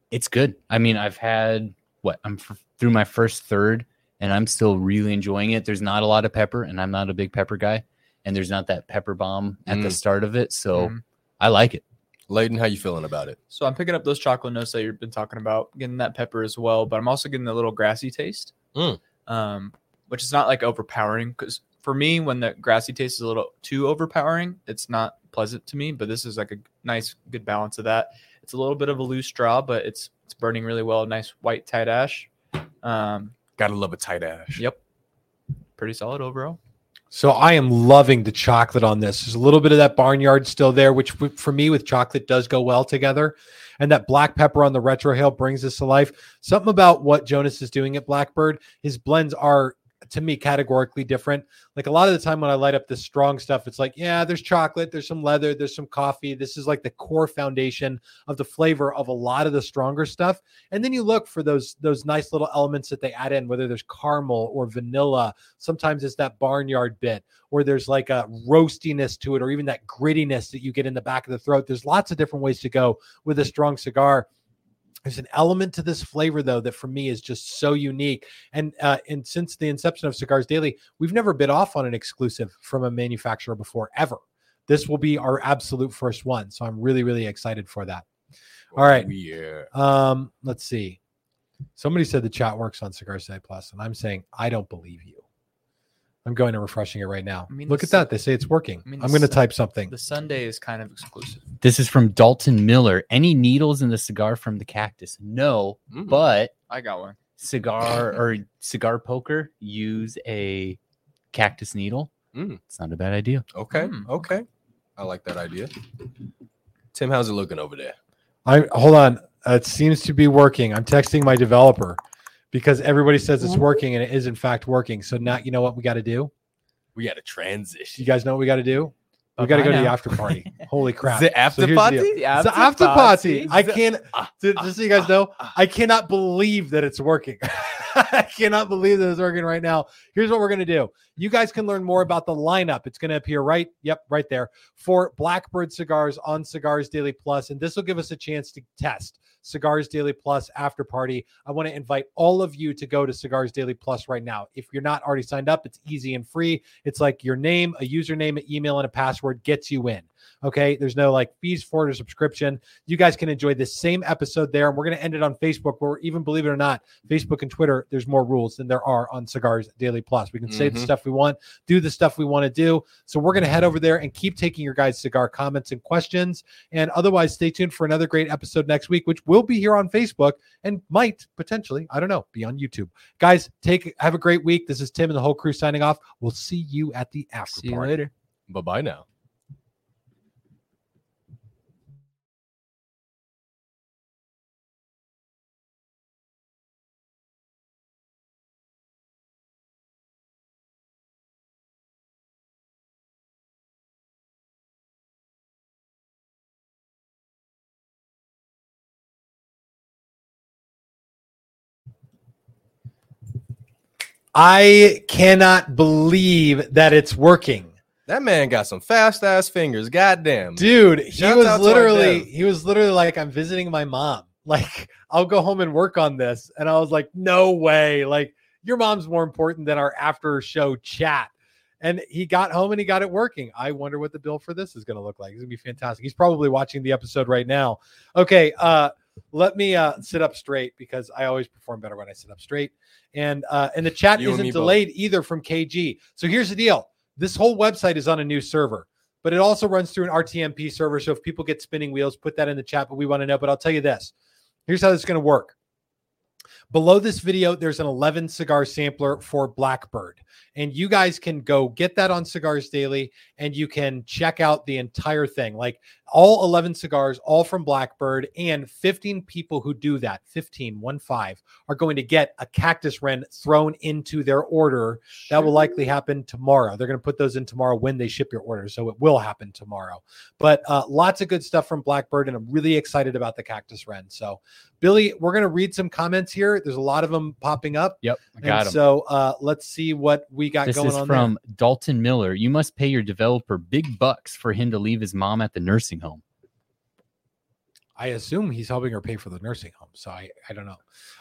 It's good. I mean, I've had what I'm f- through my first third, and I'm still really enjoying it. There's not a lot of pepper, and I'm not a big pepper guy, and there's not that pepper bomb at the Mm. start of it, so Mhm. I like it. Leighton, how you feeling about it? So I'm picking up those chocolate notes that you've been talking about, getting that pepper as well, but I'm also getting a little grassy taste, Mm. um, which is not like overpowering. Because for me, when the grassy taste is a little too overpowering, it's not pleasant to me. But this is like a nice, good balance of that. It's a little bit of a loose straw, but it's it's burning really well. Nice white tight ash. Um, Gotta love a tight ash. yep, pretty solid overall. So I am loving the chocolate on this. There's a little bit of that barnyard still there, which for me with chocolate does go well together. And that black pepper on the retrohale brings this to life. Something about what Jonas is doing at Blackbird, his blends are to me categorically different. Like a lot of the time when I light up this strong stuff, it's like, yeah, there's chocolate, there's some leather, there's some coffee. This is like the core foundation of the flavor of a lot of the stronger stuff. And then you look for those those nice little elements that they add in, whether there's caramel or vanilla. Sometimes it's that barnyard bit, or there's like a roastiness to it, or even that grittiness that you get in the back of the throat. There's lots of different ways to go with a strong cigar. There's an element to this flavor though that for me is just so unique. And uh, and since the inception of Cigars Daily, we've never bid off on an exclusive from a manufacturer before ever. This will be our absolute first one, so I'm really really excited for that. All right. Oh, yeah. Um, let's see. Somebody said the chat works on Cigars Daily Plus, and I'm saying I don't believe you. I'm going and refreshing it right now. I mean, Look at Sun- that. They say it's working. I mean, I'm going to Sun- type something. The Sunday is kind of exclusive. This is from Dalton Miller. Any needles in the cigar from the cactus? No, Mm. but I got one. cigar or cigar poker use a cactus needle. Mm. It's not a bad idea. Okay. Mm. Okay. I like that idea. Tim, how's it looking over there? I hold on. Uh, it seems to be working. I'm texting my developer because everybody says it's working, and it is in fact working. So now you know what we got to do. We got to transition. You guys know what we got to do. We got to go to the after party. Holy crap! The after So party? deal. The the after after party. party. I can't. Ah, ah Just, just so you guys ah, know, ah. I cannot believe that it's working. I cannot believe that it's working right now. Here's what we're going to do. You guys can learn more about the lineup. It's going to appear right, yep, right there for Blackbird Cigars on Cigars Daily Plus, and this will give us a chance to test Cigars Daily Plus after party. I want to invite all of you to go to Cigars Daily Plus right now. If you're not already signed up, it's easy and free. It's like your name, a username, an email, and a password gets you in. Okay, there's no like fees for it or subscription. You guys can enjoy this same episode there, and we're going to end it on Facebook. Where even believe it or not, Facebook and Twitter, there's more rules than there are on Cigars Daily Plus. We can say the Mhm. stuff we want, do the stuff we want to do. So we're going to head over there and keep taking your guys' cigar comments and questions. And otherwise, stay tuned for another great episode next week, which will be here on Facebook and might potentially, I don't know, be on YouTube. Guys, take have a great week. This is Tim and the whole crew signing off. We'll see you at the after See you later. Bye bye now. I cannot believe that it's working. That man got some fast ass fingers. Goddamn. Dude, he Shouts was out to our literally he was literally like, I'm visiting my mom. Like, I'll go home and work on this. And I was like, no way. Like, your mom's more important than our after show chat. And he got home and he got it working. I wonder what the bill for this is going to look like. It's going to be fantastic. He's probably watching the episode right now. Okay, uh let me uh sit up straight because I always perform better when I sit up straight. And uh and the chat You isn't me both. delayed either from KG. So here's the deal. This whole website is on a new server but it also runs through an RTMP server. So if people get spinning wheels, put that in the chat. But we want to know. But I'll tell you this here's how this is going to work. Below this video, there's an 11 cigar sampler for Blackbird. And you guys can go get that on Cigars Daily and you can check out the entire thing. Like all 11 cigars, all from Blackbird, and 15 people who do that, 15, one five, are going to get a cactus wren thrown into their order that will likely happen tomorrow. They're going to put those in tomorrow when they ship your order. So it will happen tomorrow. But uh, lots of good stuff from Blackbird, and I'm really excited about the Cactus Wren. So, Billy, we're going to read some comments here. There's a lot of them popping up. Yep, I And got him. So uh, let's see what we got This going is on from Dalton Miller. You must pay your developer big bucks for him to leave his mom at the nursing home. I assume he's helping her pay for the nursing home. So I, I don't know.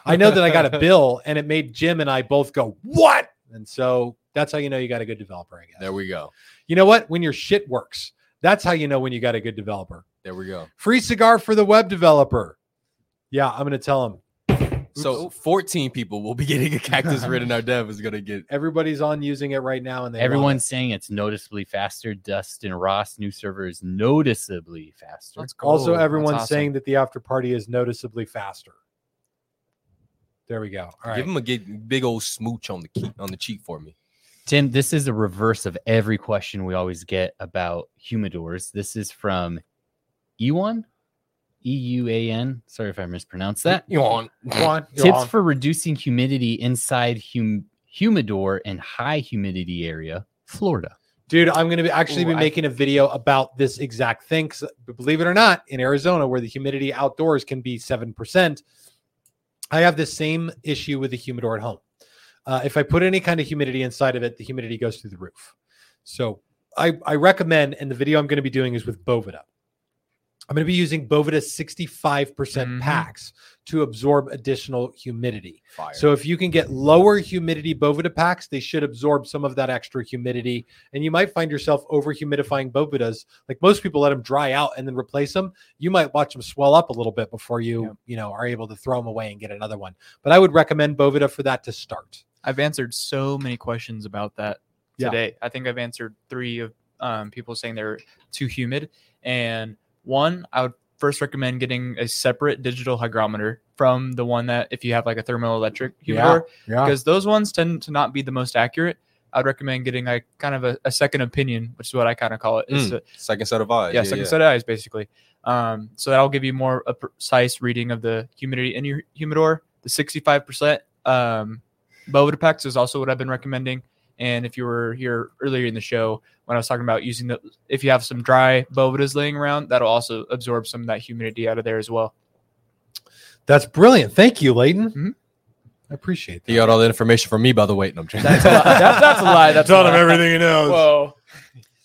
I know that I got a bill and it made Jim and I both go, What? And so that's how you know you got a good developer, I guess. There we go. You know what? When your shit works, that's how you know when you got a good developer. There we go. Free cigar for the web developer. Yeah, I'm going to tell him. So 14 people will be getting a cactus wren. Our dev is gonna get. Everybody's on using it right now, and they Everyone's it. saying it's noticeably faster. Dustin Ross, new server is noticeably faster. Let's go. also That's everyone's awesome. saying that the after party is noticeably faster. There we go. All right. Give him a get, big old smooch on the key, on the cheek for me. Tim, this is a reverse of every question we always get about humidors. This is from Ewan, E U A N. Sorry if I mispronounced that. You on? Go on. Go Tips on. for reducing humidity inside hum- humidor and high humidity area, Florida. Dude, I'm going to be actually be Ooh, I- making a video about this exact thing. 'cause believe it or not, in Arizona, where the humidity outdoors can be 7%, I have the same issue with the humidor at home. Uh, if I put any kind of humidity inside of it, the humidity goes through the roof. So I, I recommend, and the video I'm going to be doing is with Boveda. I'm going to be using Bovida 65% Mhm. packs to absorb additional humidity. Fire. So if you can get lower humidity Bovida packs, they should absorb some of that extra humidity, and you might find yourself over humidifying Bovidas. Like most people, let them dry out and then replace them. You might watch them swell up a little bit before you, Yep. you know, are able to throw them away and get another one. But I would recommend Bovida for that to start. I've answered so many questions about that Yeah. today. I think I've answered three of um, people saying they're too humid. And one, I would first recommend getting a separate digital hygrometer from the one that if you have like a thermoelectric humidor, Yeah, because those ones tend to not be the most accurate. I'd recommend getting like kind of a, a second opinion, which is what I kind of call it. it. Is Mm, to- second set of eyes. yeah, second set of eyes basically. Um, so that'll give you more a precise reading of the humidity in your humidor. The 65% um, Boveda packs is also what I've been recommending. And if you were here earlier in the show when I was talking about using the, if you have some dry Bovedas laying around, that'll also absorb some of that humidity out of there as well. that's brilliant. Thank you, Leighton. Mhm. I appreciate that. He got all the information from me, by the way. No, I'm joking. That's a lie. That's, that's a lie. That's a Told him everything he knows. Whoa.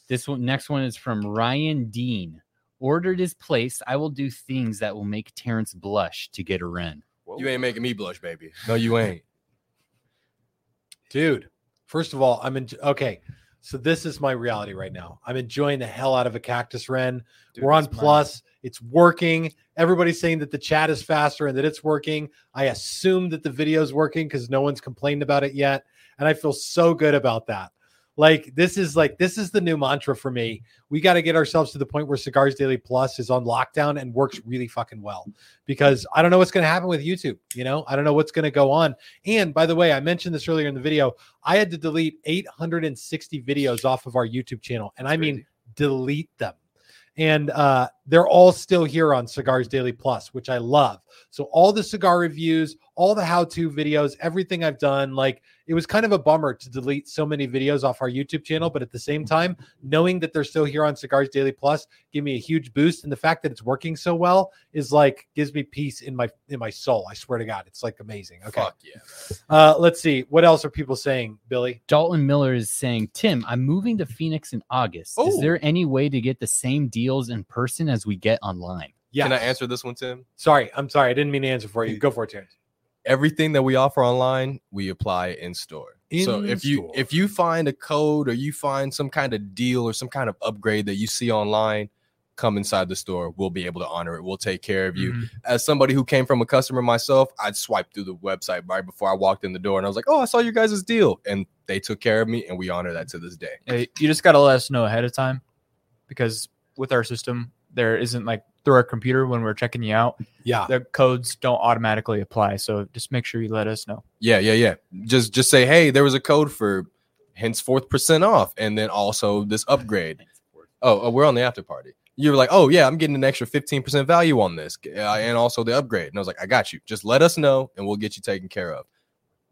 This one, next one is from Ryan Dean. Ordered is placed. I will do things that will make Terrence blush to get a wren. You ain't making me blush, baby. No, you ain't. dude first of all i'm in okay so this is my reality right now. I'm enjoying the hell out of a cactus wren. Dude, we're on plus. It's working. Everybody's saying that the chat is faster and that it's working. I assume that the video is working because no one's complained about it yet and i feel so good about that like this is like this is the new mantra for me. We got to get ourselves to the point where cigars daily plus is on lockdown and works really fucking well. Because i don't know what's going to happen with youtube you know? I don't know what's going to go on. And by the way i mentioned this earlier in the video i had to delete 860 videos off of our youtube channel and i mean delete them. And uh, they're all still here on Cigars Daily Plus, which I love. So all the cigar reviews, all the how-to videos, everything I've done, like it was kind of a bummer to delete so many videos off our YouTube channel, but at the same time, knowing that they're still here on Cigars Daily Plus give me a huge boost. And the fact that it's working so well is like gives me peace in my in my soul. I swear to God, it's like amazing. Okay. Fuck yeah. Uh, let's see. What else are people saying, Billy? Dalton Miller is saying, Tim, I'm moving to Phoenix in August. Is there any way to get the same deals in person as we get online? Yeah. Can I answer this one, Tim? Sorry, I'm sorry. I didn't mean to answer for you. Go for it, Terrence. Everything that we offer online we apply in store. So if you if you find a code or you find some kind of deal or some kind of upgrade that you see online come inside the store. We'll be able to honor it. We'll take care of you. Mhm. as somebody who came from a customer myself i'd swipe through the website right before i walked in the door and i was like oh i saw your guys' deal. And they took care of me and we honor that to this day. Hey, you just got to let us know ahead of time because with our system, there isn't like through our computer when we're checking you out, Yeah. the codes don't automatically apply. So just make sure you let us know. yeah yeah yeah just just say hey there was a code for henceforth percent off and then also this upgrade oh, oh, we're on the after party. You were like, oh yeah, I'm getting an extra 15% value on this, uh, and also the upgrade. And I was like, I got you. Just let us know, and we'll get you taken care of.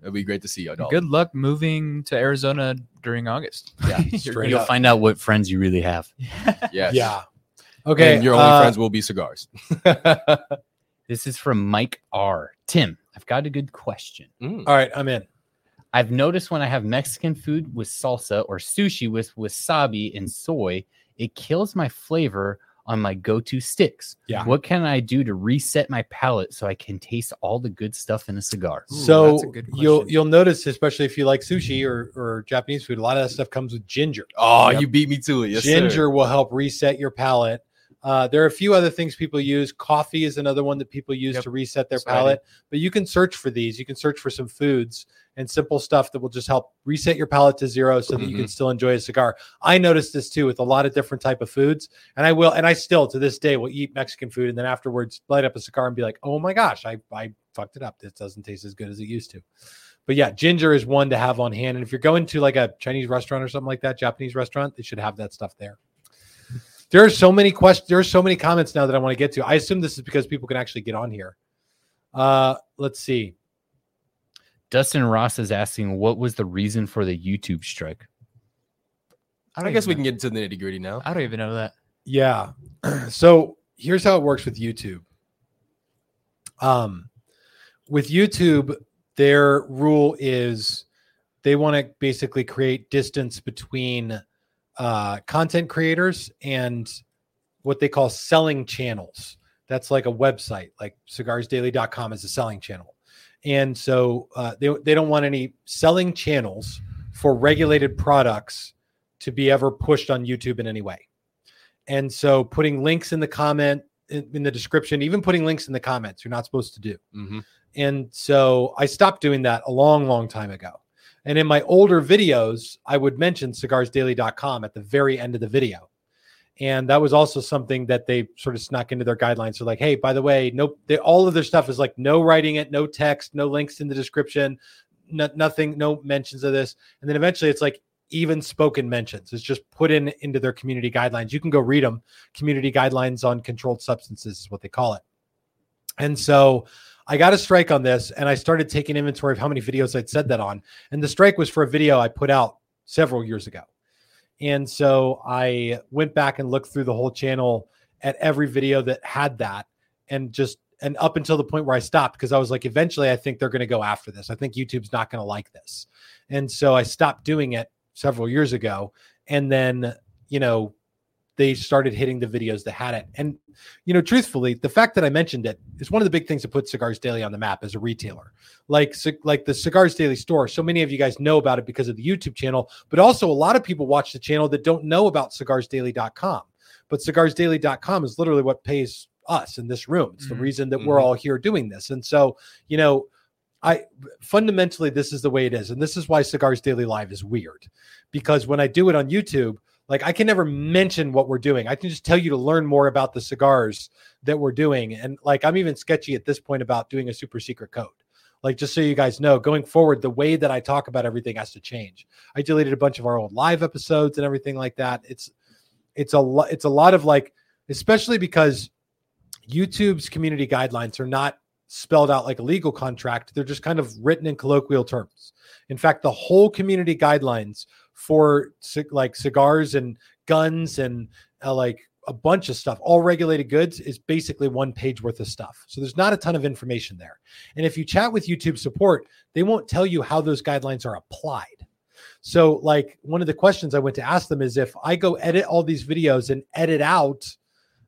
It'd be great to see you, dog. Good luck moving to Arizona during August. Yeah, You'll up. find out what friends you really have. yes. Yeah. Okay. And your only uh, friends will be cigars. This is from Mike R. Tim, I've got a good question. Mm. All right, I'm in. I've noticed when I have Mexican food with salsa or sushi with wasabi and soy, it kills my flavor on my go-to sticks. Yeah. What can I do to reset my palate so I can taste all the good stuff in a cigar? Ooh, so that's a good you'll you'll notice, especially if you like sushi or, or Japanese food, a lot of that stuff comes with ginger. Oh, Yep. you beat me to it. Yes, ginger sir. will help reset your palate. Uh, there are a few other things people use. Coffee is another one that people use Yep. to reset their Sweaty. palate. But you can search for these. You can search for some foods and simple stuff that will just help reset your palate to zero so that you Mm-hmm. can still enjoy a cigar. I noticed this too with a lot of different type of foods, and I will, and I still to this day will eat Mexican food and then afterwards light up a cigar and be like, oh my gosh, I I fucked it up. This doesn't taste as good as it used to. But yeah, ginger is one to have on hand. And if you're going to like a Chinese restaurant or something like that, Japanese restaurant, they should have that stuff there. There are so many questions. There are so many comments now that I want to get to. I assume this is because people can actually get on here. Uh, let's see. Dustin Ross is asking, what was the reason for the YouTube strike? I guess we can get into the nitty gritty now. I don't even know that. Yeah. so here's how it works with YouTube. Um, with YouTube, their rule is they want to basically create distance between uh, content creators and what they call selling channels. That's like a website, like cigarsdaily.com is a selling channel. And so uh, they, they don't want any selling channels for regulated products to be ever pushed on YouTube in any way. And so putting links in the comment in, in the description, even putting links in the comments, you're not supposed to do. hmm And so I stopped doing that a long, long time ago. And in my older videos, I would mention cigarsdaily.com at the very end of the video. And that was also something that they sort of snuck into their guidelines. So, like, hey, by the way, no, they, all of their stuff is like no writing it, no text, no links in the description, no, nothing, no mentions of this. And then eventually it's like even spoken mentions. It's just put in into their community guidelines. You can go read them. Community guidelines on controlled substances is what they call it. And so I got a strike on this and I started taking inventory of how many videos I'd said that on. And the strike was for a video I put out several years ago. And so I went back and looked through the whole channel at every video that had that and just and up until the point where I stopped because I was like eventually I think they're going to go after this. I think YouTube's not going to like this. And so I stopped doing it several years ago and then, you know, they started hitting the videos that had it. And you know, truthfully, the fact that I mentioned it is one of the big things that put Cigars Daily on the map as a retailer. Like, like the Cigars Daily store. So many of you guys know about it because of the YouTube channel, but also a lot of people watch the channel that don't know about cigarsdaily.com. But cigarsdaily.com is literally what pays us in this room. It's the Mhm. reason that we're Mhm. all here doing this. And so, you know, I fundamentally this is the way it is. And this is why Cigars Daily Live is weird. Because when I do it on YouTube, like I can never mention what we're doing. I can just tell you to learn more about the cigars that we're doing. And like I'm even sketchy at this point about doing a super secret code. Like just so you guys know, going forward, the way that I talk about everything has to change. I deleted a bunch of our old live episodes and everything like that. It's it's a lot it's a lot of like, especially because YouTube's community guidelines are not spelled out like a legal contract. They're just kind of written in colloquial terms. In fact, the whole community guidelines for like cigars and guns and uh, like a bunch of stuff, all regulated goods, is basically one page worth of stuff. So there's not a ton of information there. And if you chat with YouTube support, they won't tell you how those guidelines are applied. So, like, one of the questions I went to ask them is if I go edit all these videos and edit out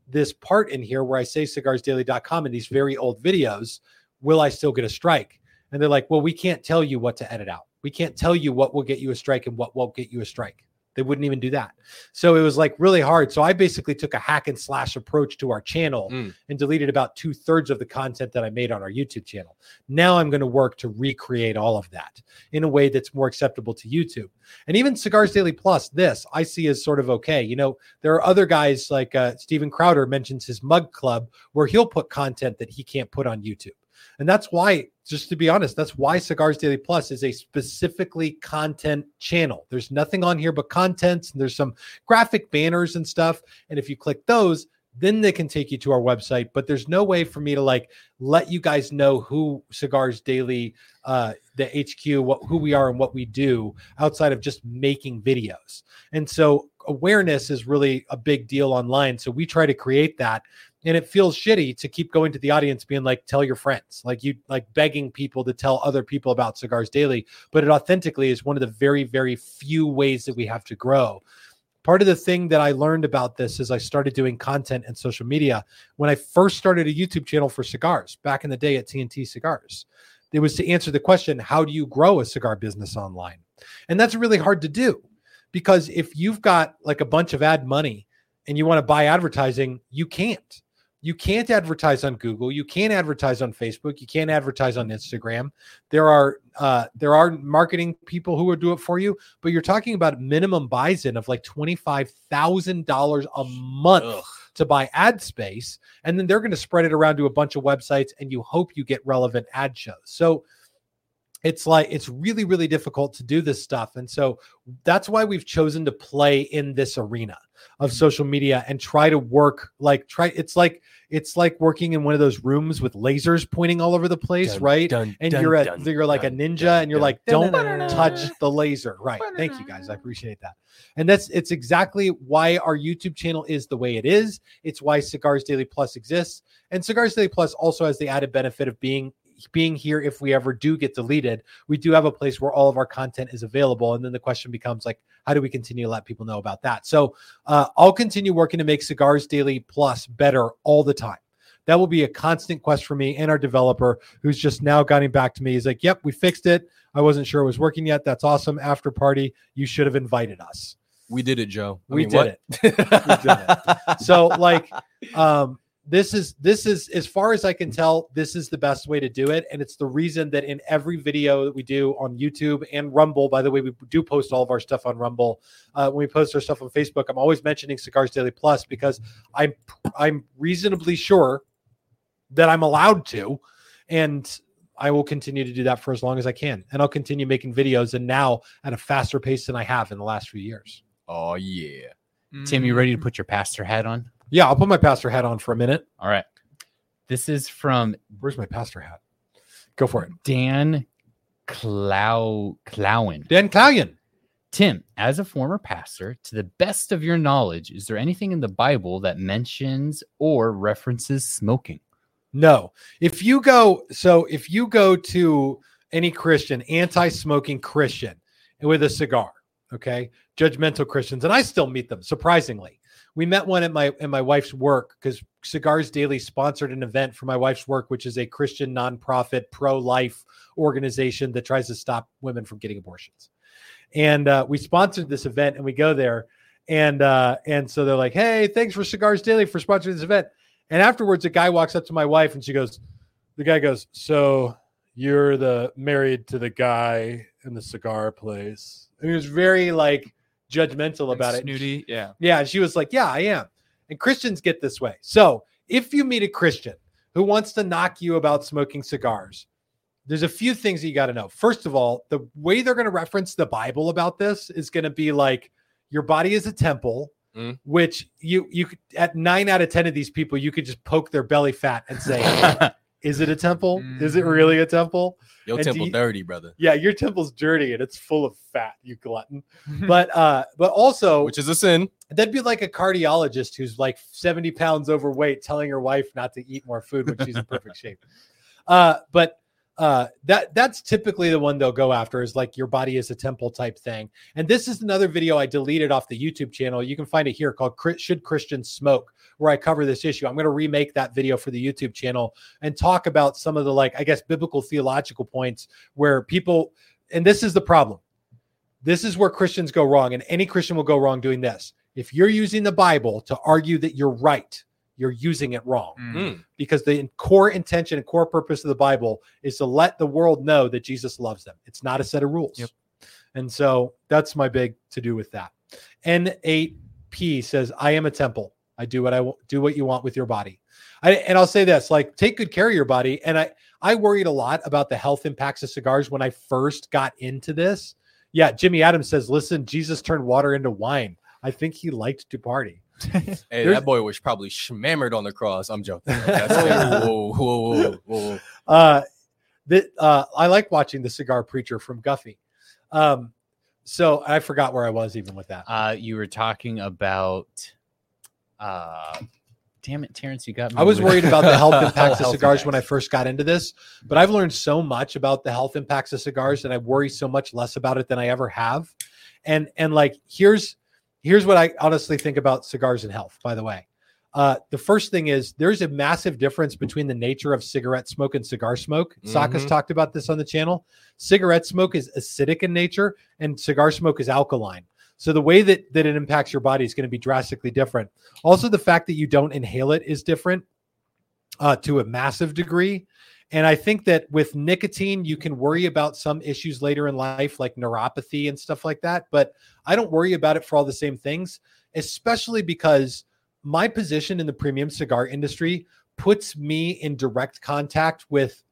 this part in here where I say cigarsdaily.com in these very old videos, will I still get a strike? And they're like, well, we can't tell you what to edit out. We can't tell you what will get you a strike and what won't get you a strike. They wouldn't even do that. So it was like really hard. So I basically took a hack and slash approach to our channel Mm. and deleted about two thirds of the content that I made on our YouTube channel. Now I'm going to work to recreate all of that in a way that's more acceptable to YouTube. And even Cigars Daily Plus, this I see as sort of okay. You know, there are other guys like uh, Steven Crowder mentions his mug club where he'll put content that he can't put on YouTube. And that's why, just to be honest, that's why Cigars Daily Plus is a specifically content channel. There's nothing on here but contents, and there's some graphic banners and stuff. And if you click those, then they can take you to our website. But there's no way for me to like let you guys know who Cigars Daily, uh, the HQ, what who we are and what we do outside of just making videos. And so awareness is really a big deal online. So we try to create that and it feels shitty to keep going to the audience being like tell your friends like you like begging people to tell other people about cigars daily. But it authentically is one of the very very few ways that we have to grow. Part of the thing that i learned about this is i started doing content and social media when i first started a youtube channel for cigars back in the day at tnt cigars. It was to answer the question how do you grow a cigar business online? And that's really hard to do because if you've got like a bunch of ad money and you want to buy advertising you can't you can't advertise on Google. You can't advertise on Facebook. You can't advertise on Instagram. There are uh, there are marketing people who will do it for you, but you're talking about minimum buys in of like twenty five thousand dollars a month Ugh. to buy ad space, and then they're going to spread it around to a bunch of websites, and you hope you get relevant ad shows. So it's like it's really really difficult to do this stuff and so that's why we've chosen to play in this arena of mm-hmm. social media and try to work like try it's like it's like working in one of those rooms with lasers pointing all over the place Dun, right? dun, and dun, you're a you're like a ninja and you're like don't touch the laser right thank you guys i appreciate that and that's it's exactly why our youtube channel is the way it is it's why cigars daily plus exists and cigars daily plus also has the added benefit of being being here if we ever do get deleted we do have a place where all of our content is available and then the question becomes like how do we continue to let people know about that? So uh, i'll continue working to make cigars daily plus better all the time. That will be a constant quest for me and our developer who's just now getting back to me. He's like yep we fixed it. I wasn't sure it was working yet. That's awesome. After party you should have invited us. We did it, Joe. I we mean, did it. We did it. so like um this is this is as far as i can tell this is the best way to do it. And it's the reason that in every video that we do on youtube and rumble by the way we do post all of our stuff on rumble. Uh, when we post our stuff on facebook i'm always mentioning cigars daily plus because i'm i'm reasonably sure that i'm allowed to. And i will continue to do that for as long as i can. And i'll continue making videos and now at a faster pace than i have in the last few years. Oh yeah. Tim, you ready to put your pastor hat on? Yeah i'll put my pastor hat on for a minute All right. This is from Where's my pastor hat? Go for it. Dan Clow Clowen. Dan Callion. Tim, as a former pastor, to the best of your knowledge, is there anything in the Bible that mentions or references smoking? No. If you go, so if you go to any Christian, anti-smoking Christian with a cigar, okay, judgmental Christians, and I still meet them, surprisingly. We met one at my at my wife's work because Cigars Daily sponsored an event for my wife's work, which is a Christian nonprofit pro-life organization that tries to stop women from getting abortions. And uh, we sponsored this event, and we go there, and uh, and so they're like, "Hey, thanks for Cigars Daily for sponsoring this event." And afterwards, a guy walks up to my wife, and she goes, "The guy goes, so you're the married to the guy in the cigar place?" And he was very like judgmental about it. Snooty. Yeah. Yeah, and she was like, "Yeah, I am." And Christians get this way. So if you meet a Christian who wants to knock you about smoking cigars, there's a few things that you got to know. First of all, the way they're going to reference the Bible about this is going to be like, "Your body is a temple." Mm. Which you you could, at nine out of ten of these people you could just poke their belly fat and say Is it a temple? Is it Mhm. really a temple? Your And temple you- dirty, brother. Yeah, your temple's dirty and it's full of fat, you glutton. But uh, but also Which is a sin. that'd be like a cardiologist who's like 70 pounds overweight telling her wife not to eat more food when she's in perfect shape. Uh, but uh, that that's typically the one they'll go after is like your body is a temple type thing. And this is another video I deleted off the YouTube channel. You can find it here called Should Christians Smoke, where I cover this issue. I'm going to remake that video for the YouTube channel and talk about some of the like, I guess, biblical theological points where people, and this is the problem. This is where Christians go wrong, and any Christian will go wrong doing this. If you're using the Bible to argue that you're right, you're using it wrong Mm. Mm. because the core intention and core purpose of the Bible is to let the world know that Jesus loves them. It's not a set of rules. Yep. And so that's my big to do with that. N8P says, I am a temple. I do what I w- do what you want with your body. I, and I'll say this, like take good care of your body. And I, I worried a lot about the health impacts of cigars when I first got into this. Yeah. Jimmy Adams says, listen, Jesus turned water into wine. I think he liked to party. Hey, There's- that boy was probably schmammered on the cross. I'm joking. That's whoa, whoa, whoa, whoa, whoa. uh that uh i like watching the cigar preacher from guffey um so i forgot where i was even with that Uh, you were talking about. Uh, damn it, Terrence, you got me. i was with- worried about the health impacts of Health cigars when i first got into this but i've learned so much about the health impacts of cigars and i worry so much less about it than i ever have and and like here's here's what i honestly think about cigars and health by the way uh, the first thing is there's a massive difference between the nature of cigarette smoke and cigar smoke. Saka's Mhm. talked about this on the channel. Cigarette smoke is acidic in nature, and cigar smoke is alkaline. So the way that that it impacts your body is going to be drastically different. Also, the fact that you don't inhale it is different uh, to a massive degree. And I think that with nicotine, you can worry about some issues later in life, like neuropathy and stuff like that. But I don't worry about it for all the same things, especially because my position in the premium cigar industry puts me in direct contact with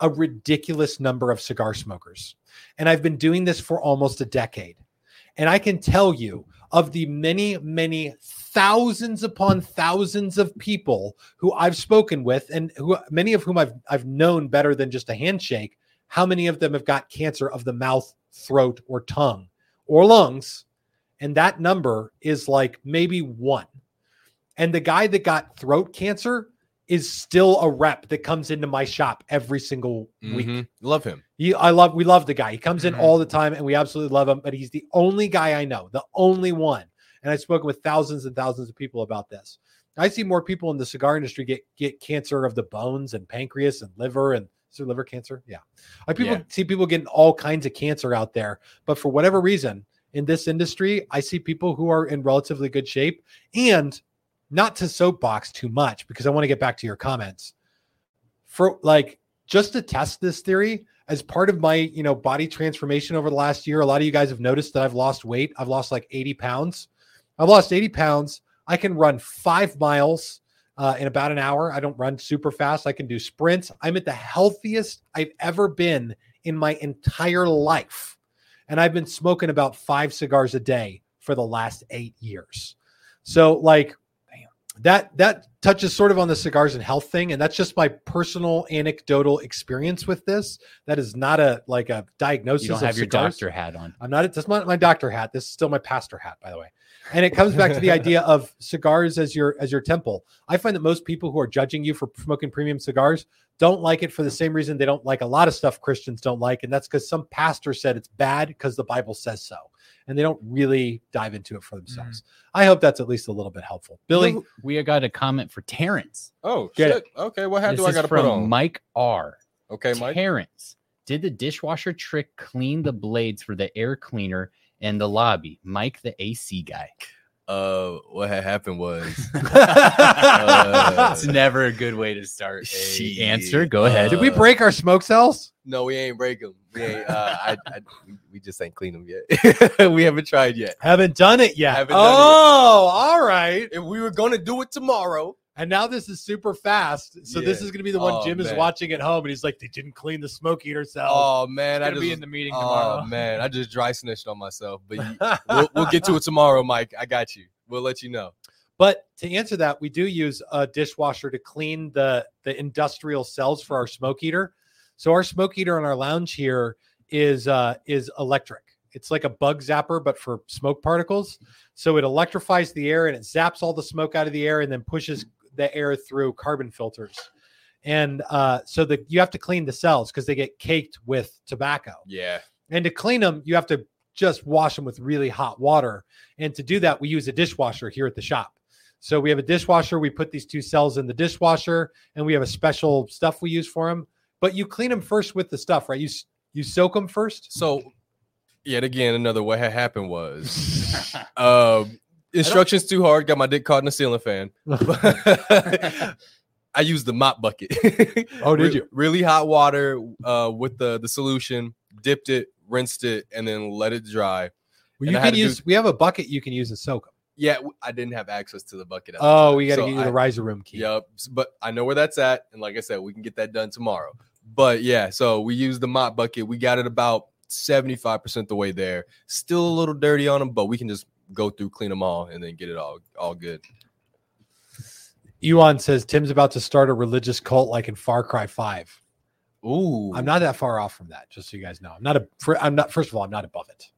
a ridiculous number of cigar smokers. And I've been doing this for almost a decade. And I can tell you of the many, many thousands upon thousands of people who I've spoken with and who many of whom I've I've known better than just a handshake, how many of them have got cancer of the mouth, throat, or tongue or lungs? And that number is like maybe one. And the guy that got throat cancer is still a rep that comes into my shop every single week. Mhm. Love him. He, I love, we love the guy. He comes in Mhm. all the time and we absolutely love him, but he's the only guy I know, the only one. And I've spoken with thousands and thousands of people about this. I see more people in the cigar industry get, get cancer of the bones and pancreas and liver and is there liver cancer? Yeah. I people Yeah. see people getting all kinds of cancer out there, but for whatever reason in this industry, I see people who are in relatively good shape and not to soapbox too much because I want to get back to your comments. For like just to test this theory as part of my, you know, body transformation over the last year, a lot of you guys have noticed that I've lost weight. I've lost like 80 pounds. I've lost 80 pounds. I can run five miles uh, in about an hour. I don't run super fast. I can do sprints. I'm at the healthiest I've ever been in my entire life. And I've been smoking about five cigars a day for the last eight years. So, like, that that touches sort of on the cigars and health thing and that's just my personal anecdotal experience with this. That is not a like a diagnosis You don't have your doctor hat on. i'm not that's not my doctor hat this is still my pastor hat by the way. And it comes back to the idea of cigars as your as your temple. I find that most people who are judging you for smoking premium cigars don't like it for the same reason they don't like a lot of stuff christians don't like and that's because some pastor said it's bad because the bible says so and they don't really dive into it for themselves mm. i hope that's at least a little bit helpful billy we got a comment for Terrence. Oh Get shit. Okay, what hat This do I is got to from put on? Mike R. Okay, Mike. Terrence, did the dishwasher trick clean the blades for the air cleaner in the lobby? Mike, the AC guy. Uh, what had happened was it's never a good way to start a Shit. answer. Go ahead. did we Uh, break our smoke cells no, we ain't break them. We ain't. Uh, I, I, we- we just ain't clean them yet. we haven't tried yet. haven't done it yet Haven't done it yet. oh all right If we were gonna do it tomorrow, And now this is super fast. So this is going to be the one Oh, Jim is watching at home, and he's like, "They didn't clean the smoke eater cell." oh man, I just be in the meeting oh tomorrow. man, I just dry snitched on myself. But you, we'll, we'll get to it tomorrow, Mike. I got you. We'll let you know. But to answer that, we do use a dishwasher to clean the the industrial cells for our smoke eater. So our smoke eater in our lounge here is uh is electric. It's like a bug zapper, but for smoke particles. So it electrifies the air and it zaps all the smoke out of the air and then pushes the air through carbon filters. And uh, so the you have to clean the cells because they get caked with tobacco. Yeah. And to clean them, you have to just wash them with really hot water. And to do that, we use a dishwasher here at the shop. So we have a dishwasher. We put these two cells in the dishwasher, and we have a special stuff we use for them. But you clean them first with the stuff, right? You you soak them first. So, yet again, another what had happened was um, instructions too hard. Got my dick caught in a ceiling fan. I used the mop bucket. Oh, did you? Really hot water uh, with the the solution. Dipped it, rinsed it, and then let it dry. Well, you can to do- use. We have a bucket you can use and soak them. Yeah, I didn't have access to the bucket. The Oh, we got to so get you the riser room key. Yep. But I know where that's at. And like I said, we can get that done tomorrow. But yeah, so we used the mop bucket. We got it about 75% the way there. Still a little dirty on them, but we can just go through, clean them all, and then get it all all good. Ewan says Tim's about to start a religious cult like in Far Cry Five. Ooh. I'm not that far off from that, just so you guys know. I'm not a. fir- I'm not. First of all, I'm not above it.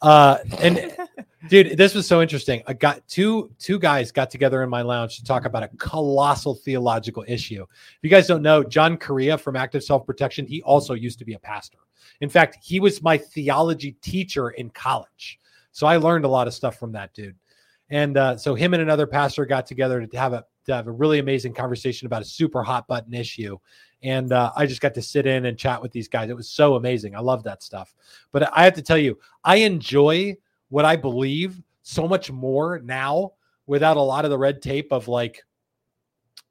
Uh, and dude, this was so interesting. I got two two guys got together in my lounge to talk about a colossal theological issue. If you guys don't know, John Correa from Active Self Protection, he also used to be a pastor. In fact, he was my theology teacher in college, so I learned a lot of stuff from that dude. And uh, so him and another pastor got together to have a to have a really amazing conversation about a super hot button issue and uh, I just got to sit in and chat with these guys. It was so amazing. I love that stuff. But I have to tell you, I enjoy what I believe so much more now without a lot of the red tape of like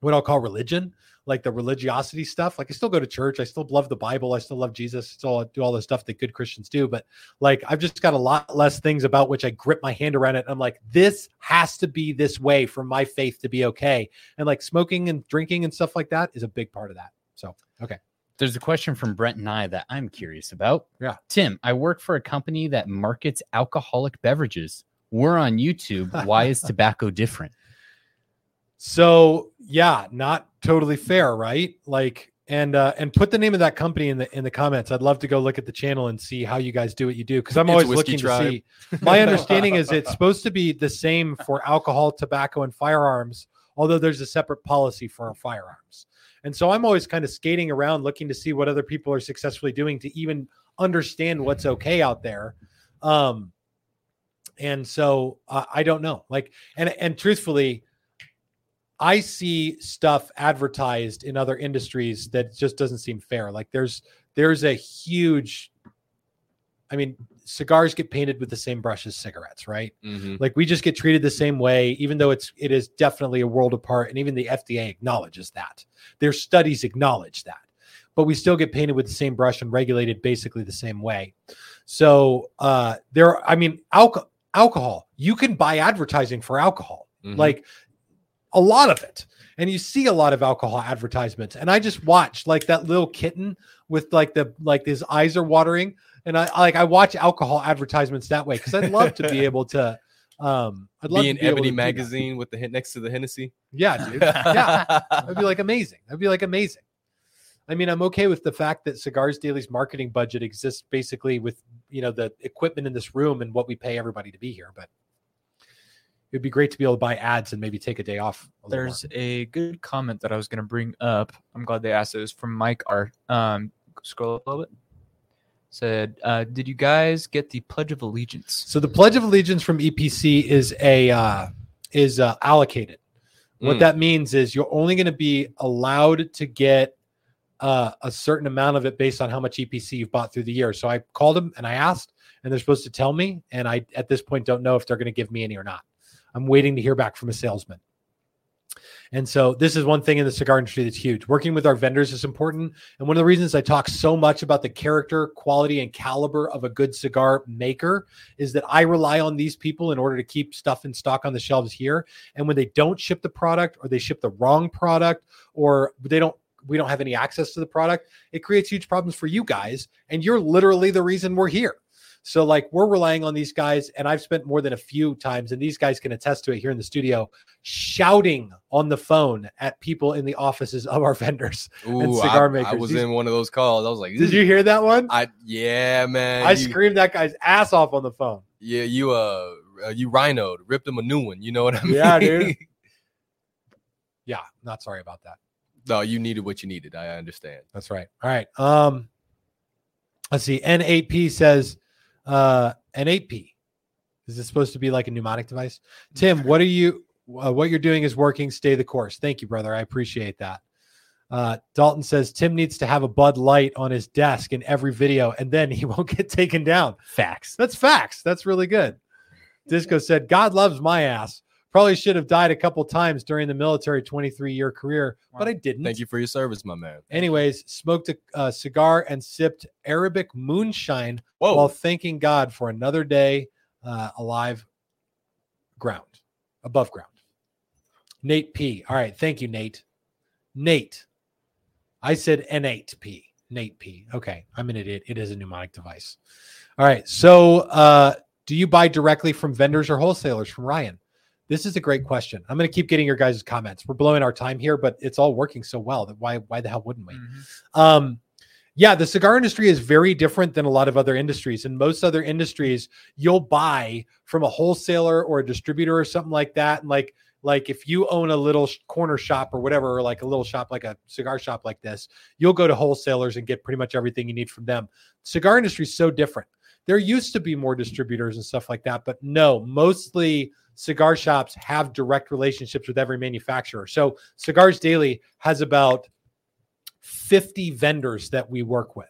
what I'll call religion, like the religiosity stuff. Like I still go to church, I still love the Bible, I still love Jesus, still do all the stuff that good Christians do. But like I've just got a lot less things about which I grip my hand around it. I'm like, this has to be this way for my faith to be okay. And like smoking and drinking and stuff like that is a big part of that. So okay. There's a question from Brent and I that I'm curious about. Yeah. Tim, I work for a company that markets alcoholic beverages. We're on YouTube. Why is tobacco different? So yeah, not totally fair, right? Like and uh and put the name of that company in the in the comments. I'd love to go look at the channel and see how you guys do what you do because I'm always looking Tribe. to see. My understanding is it's supposed to be the same for alcohol, tobacco, and firearms, although there's a separate policy for firearms. And so I'm always kind of skating around looking to see what other people are successfully doing to even understand what's okay out there. Um and so uh, I don't know. Like and and truthfully, I see stuff advertised in other industries that just doesn't seem fair. Like there's there's a huge I mean, cigars get painted with the same brush as cigarettes, right? Mhm. Like we just get treated the same way, even though it's it is definitely a world apart, and even the FDA acknowledges that. Their studies acknowledge that, but we still get painted with the same brush and regulated basically the same way. So uh there, I mean, alcohol, alcohol. You can buy advertising for alcohol, Mhm. like a lot of it, and you see a lot of alcohol advertisements. And I just watch like that little kitten with like the like his eyes are watering and I like I watch alcohol advertisements that way because I'd love to be able to. Um, I'd love Be to in be Ebony magazine with the hit next to the Hennessy. Yeah, dude. Yeah, that'd be like amazing. That'd be like amazing. I mean, I'm okay with the fact that Cigars Daily's marketing budget exists basically with you know the equipment in this room and what we pay everybody to be here, but it'd be great to be able to buy ads and maybe take a day off. a There's a good comment that I was going to bring up. I'm glad they asked it. It was from Mike Art. Um, scroll up a little bit. Said, uh, did you guys get the Pledge of Allegiance? So the Pledge of Allegiance from EPC is a uh, is uh, allocated. What Mm. that means is you're only going to be allowed to get uh, a certain amount of it based on how much EPC you've bought through the year. So I called them and I asked, and they're supposed to tell me. And I at this point don't know if they're going to give me any or not. I'm waiting to hear back from a salesman. And so this is one thing in the cigar industry that's huge. Working with our vendors is important. And one of the reasons I talk so much about the character, quality, and caliber of a good cigar maker is that I rely on these people in order to keep stuff in stock on the shelves here. And when they don't ship the product or they ship the wrong product or they don't we don't have any access to the product, it creates huge problems for you guys. And you're literally the reason we're here. So like we're relying on these guys, and I've spent more than a few times, and these guys can attest to it here in the studio, shouting on the phone at people in the offices of our vendors. Ooh, cigar I, makers. I was These- in one of those calls. I was like, Did you hear that one? I yeah, man. I you, screamed that guy's ass off on the phone. Yeah, you uh, uh, you rhinoed, ripped him a new one. You know what I mean? Yeah, dude. Yeah, not sorry about that. no, you needed what you needed. I understand. That's right. All right. Um, let's see. N8P says, uh, an 8P. Is this supposed to be like a mnemonic device? Tim, what are you? Uh, what you're doing is working. Stay the course. Thank you, brother. I appreciate that. Uh, Dalton says Tim needs to have a Bud Light on his desk in every video, and then he won't get taken down. Facts. That's facts. That's really good. Disco said, God loves my ass. Probably should have died a couple times during the military 23 year career, but I didn't. Thank you for your service, my man. Anyways, smoked a uh, cigar and sipped Arabic moonshine Whoa, while thanking God for another day uh, alive ground, above ground. Nate P. All right. Thank you, Nate. Nate. I said N8P. Nate P. Okay. I'm an idiot. It is a mnemonic device. All right. So, uh, do you buy directly from vendors or wholesalers? From Ryan. This is a great question. I'm going to keep getting your guys' comments. We're blowing our time here, but it's all working so well that why why the hell wouldn't we? Mhm. Um, yeah, the cigar industry is very different than a lot of other industries. In most other industries, you'll buy from a wholesaler or a distributor or something like that. And like, like if you own a little corner shop or whatever, or like a little shop, like a cigar shop like this, you'll go to wholesalers and get pretty much everything you need from them. Cigar industry is so different. There used to be more distributors and stuff like that, but no, mostly cigar shops have direct relationships with every manufacturer. So Cigars Daily has about 50 vendors that we work with.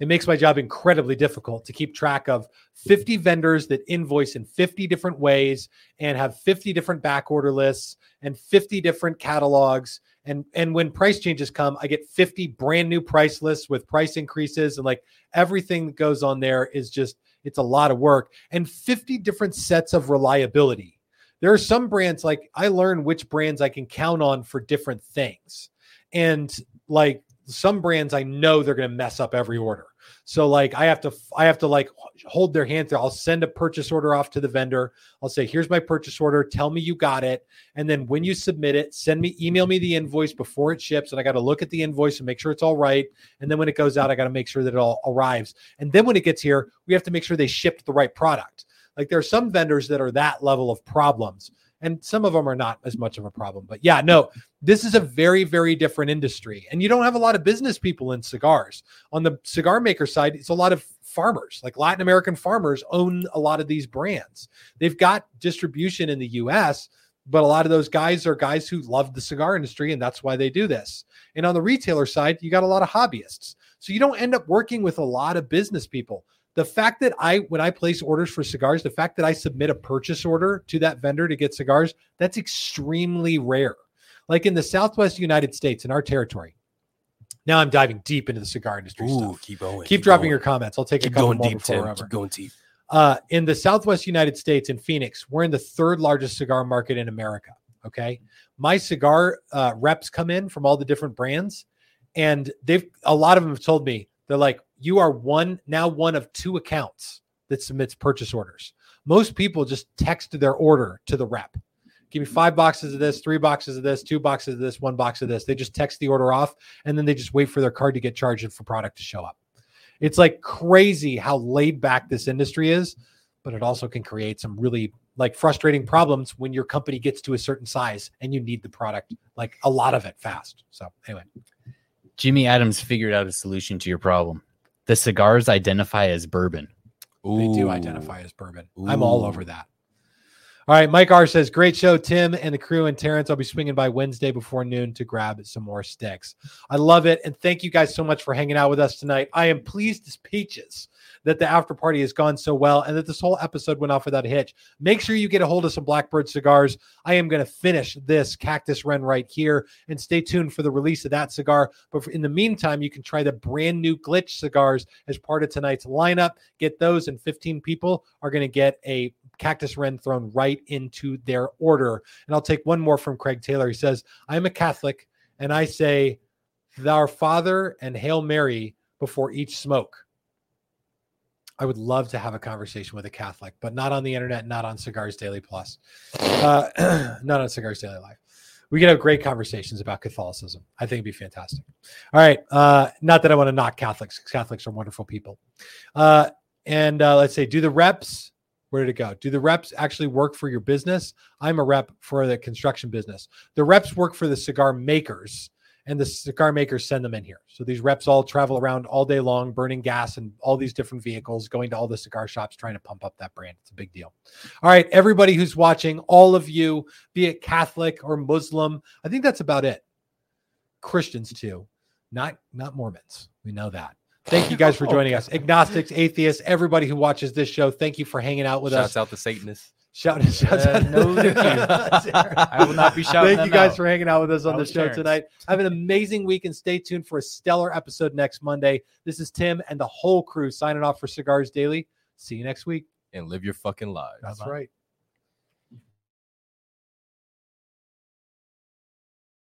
It makes my job incredibly difficult to keep track of 50 vendors that invoice in 50 different ways and have 50 different back order lists and 50 different catalogs. And, and when price changes come, I get 50 brand new price lists with price increases and like everything that goes on there is just, it's a lot of work and 50 different sets of reliability. There are some brands like I learn which brands I can count on for different things. And like some brands I know they're going to mess up every order. So like I have to I have to like hold their hand there. I'll send a purchase order off to the vendor. I'll say, "Here's my purchase order. Tell me you got it." And then when you submit it, send me email me the invoice before it ships and I got to look at the invoice and make sure it's all right. And then when it goes out, I got to make sure that it all arrives. And then when it gets here, we have to make sure they shipped the right product. Like there are some vendors that are that level of problems and some of them are not as much of a problem. But yeah, no, this is a very, very different industry. And you don't have a lot of business people in cigars. On the cigar maker side, it's a lot of farmers, like Latin American farmers own a lot of these brands. They've got distribution in the US, but a lot of those guys are guys who love the cigar industry, and that's why they do this. And on the retailer side, you got a lot of hobbyists. So you don't end up working with a lot of business people the fact that I, when I place orders for cigars, the fact that I submit a purchase order to that vendor to get cigars, that's extremely rare. Like in the Southwest United States, in our territory. Now I'm diving deep into the cigar industry Ooh, stuff. keep going. Keep, dropping going. your comments. I'll take a Keep couple going more deep, before Tim. Keep going deep. Uh, in the Southwest United States, in Phoenix, we're in the third largest cigar market in America. Okay, my cigar uh, reps come in from all the different brands, and they've a lot of them have told me they're like, "You are one now one of two accounts that submits purchase orders." Most people just text their order to the rep. Give me five boxes of this, three boxes of this, two boxes of this, one box of this. They just text the order off, and then they just wait for their card to get charged and for product to show up. It's like crazy how laid back this industry is, but it also can create some really like frustrating problems when your company gets to a certain size and you need the product, like a lot of it fast. So, anyway, Jimmy Adams figured out a solution to your problem. The cigars identify as bourbon. they do identify as bourbon. I'm all over that. All right, Mike R says, "Great show, Tim and the crew and Terrence. I'll be swinging by Wednesday before noon to grab some more sticks. I love it, and thank you guys so much for hanging out with us tonight. I am pleased as peaches that the after party has gone so well, and that this whole episode went off without a hitch. Make sure you get a hold of some Blackbird cigars. I am going to finish this Cactus Wren right here, and stay tuned for the release of that cigar. But in the meantime, you can try the brand new Glitch cigars as part of tonight's lineup. Get those, and 15 people are going to get a Cactus Wren thrown right into their order. And I'll take one more from Craig Taylor. He says, I'm a Catholic and I say, Thou Father and Hail Mary before each smoke. I would love to have a conversation with a Catholic, but not on the internet, not on Cigars Daily Plus, uh, not on Cigars Daily LIVE. We could have great conversations about Catholicism. I think it'd be fantastic. All right. Uh, not that I want to knock Catholics. Catholics are wonderful people. Uh, and uh, let's say, do the reps, where did it go? Do the reps actually work for your business? I'm a rep for the construction business. The reps work for the cigar makers, and the cigar makers send them in here. So these reps all travel around all day long, burning gas and all these different vehicles, going to all the cigar shops, trying to pump up that brand. It's a big deal. All right, everybody who's watching, all of you, be it Catholic or Muslim, I think that's about it. Christians too, not not Mormons. We know that. Thank you guys for joining us. Agnostics, atheists, everybody who watches this show, thank you for hanging out with Shouts us. out to Satanists. Shout, shouts Uh, out. no, thank you. I will not be shouting Thank you guys out. for hanging out with us on the show Terrence. tonight. Have an amazing week and stay tuned for a stellar episode next Monday. This is Tim and the whole crew signing off for Cigars Daily. See you next week. And live your fucking lives. That's right.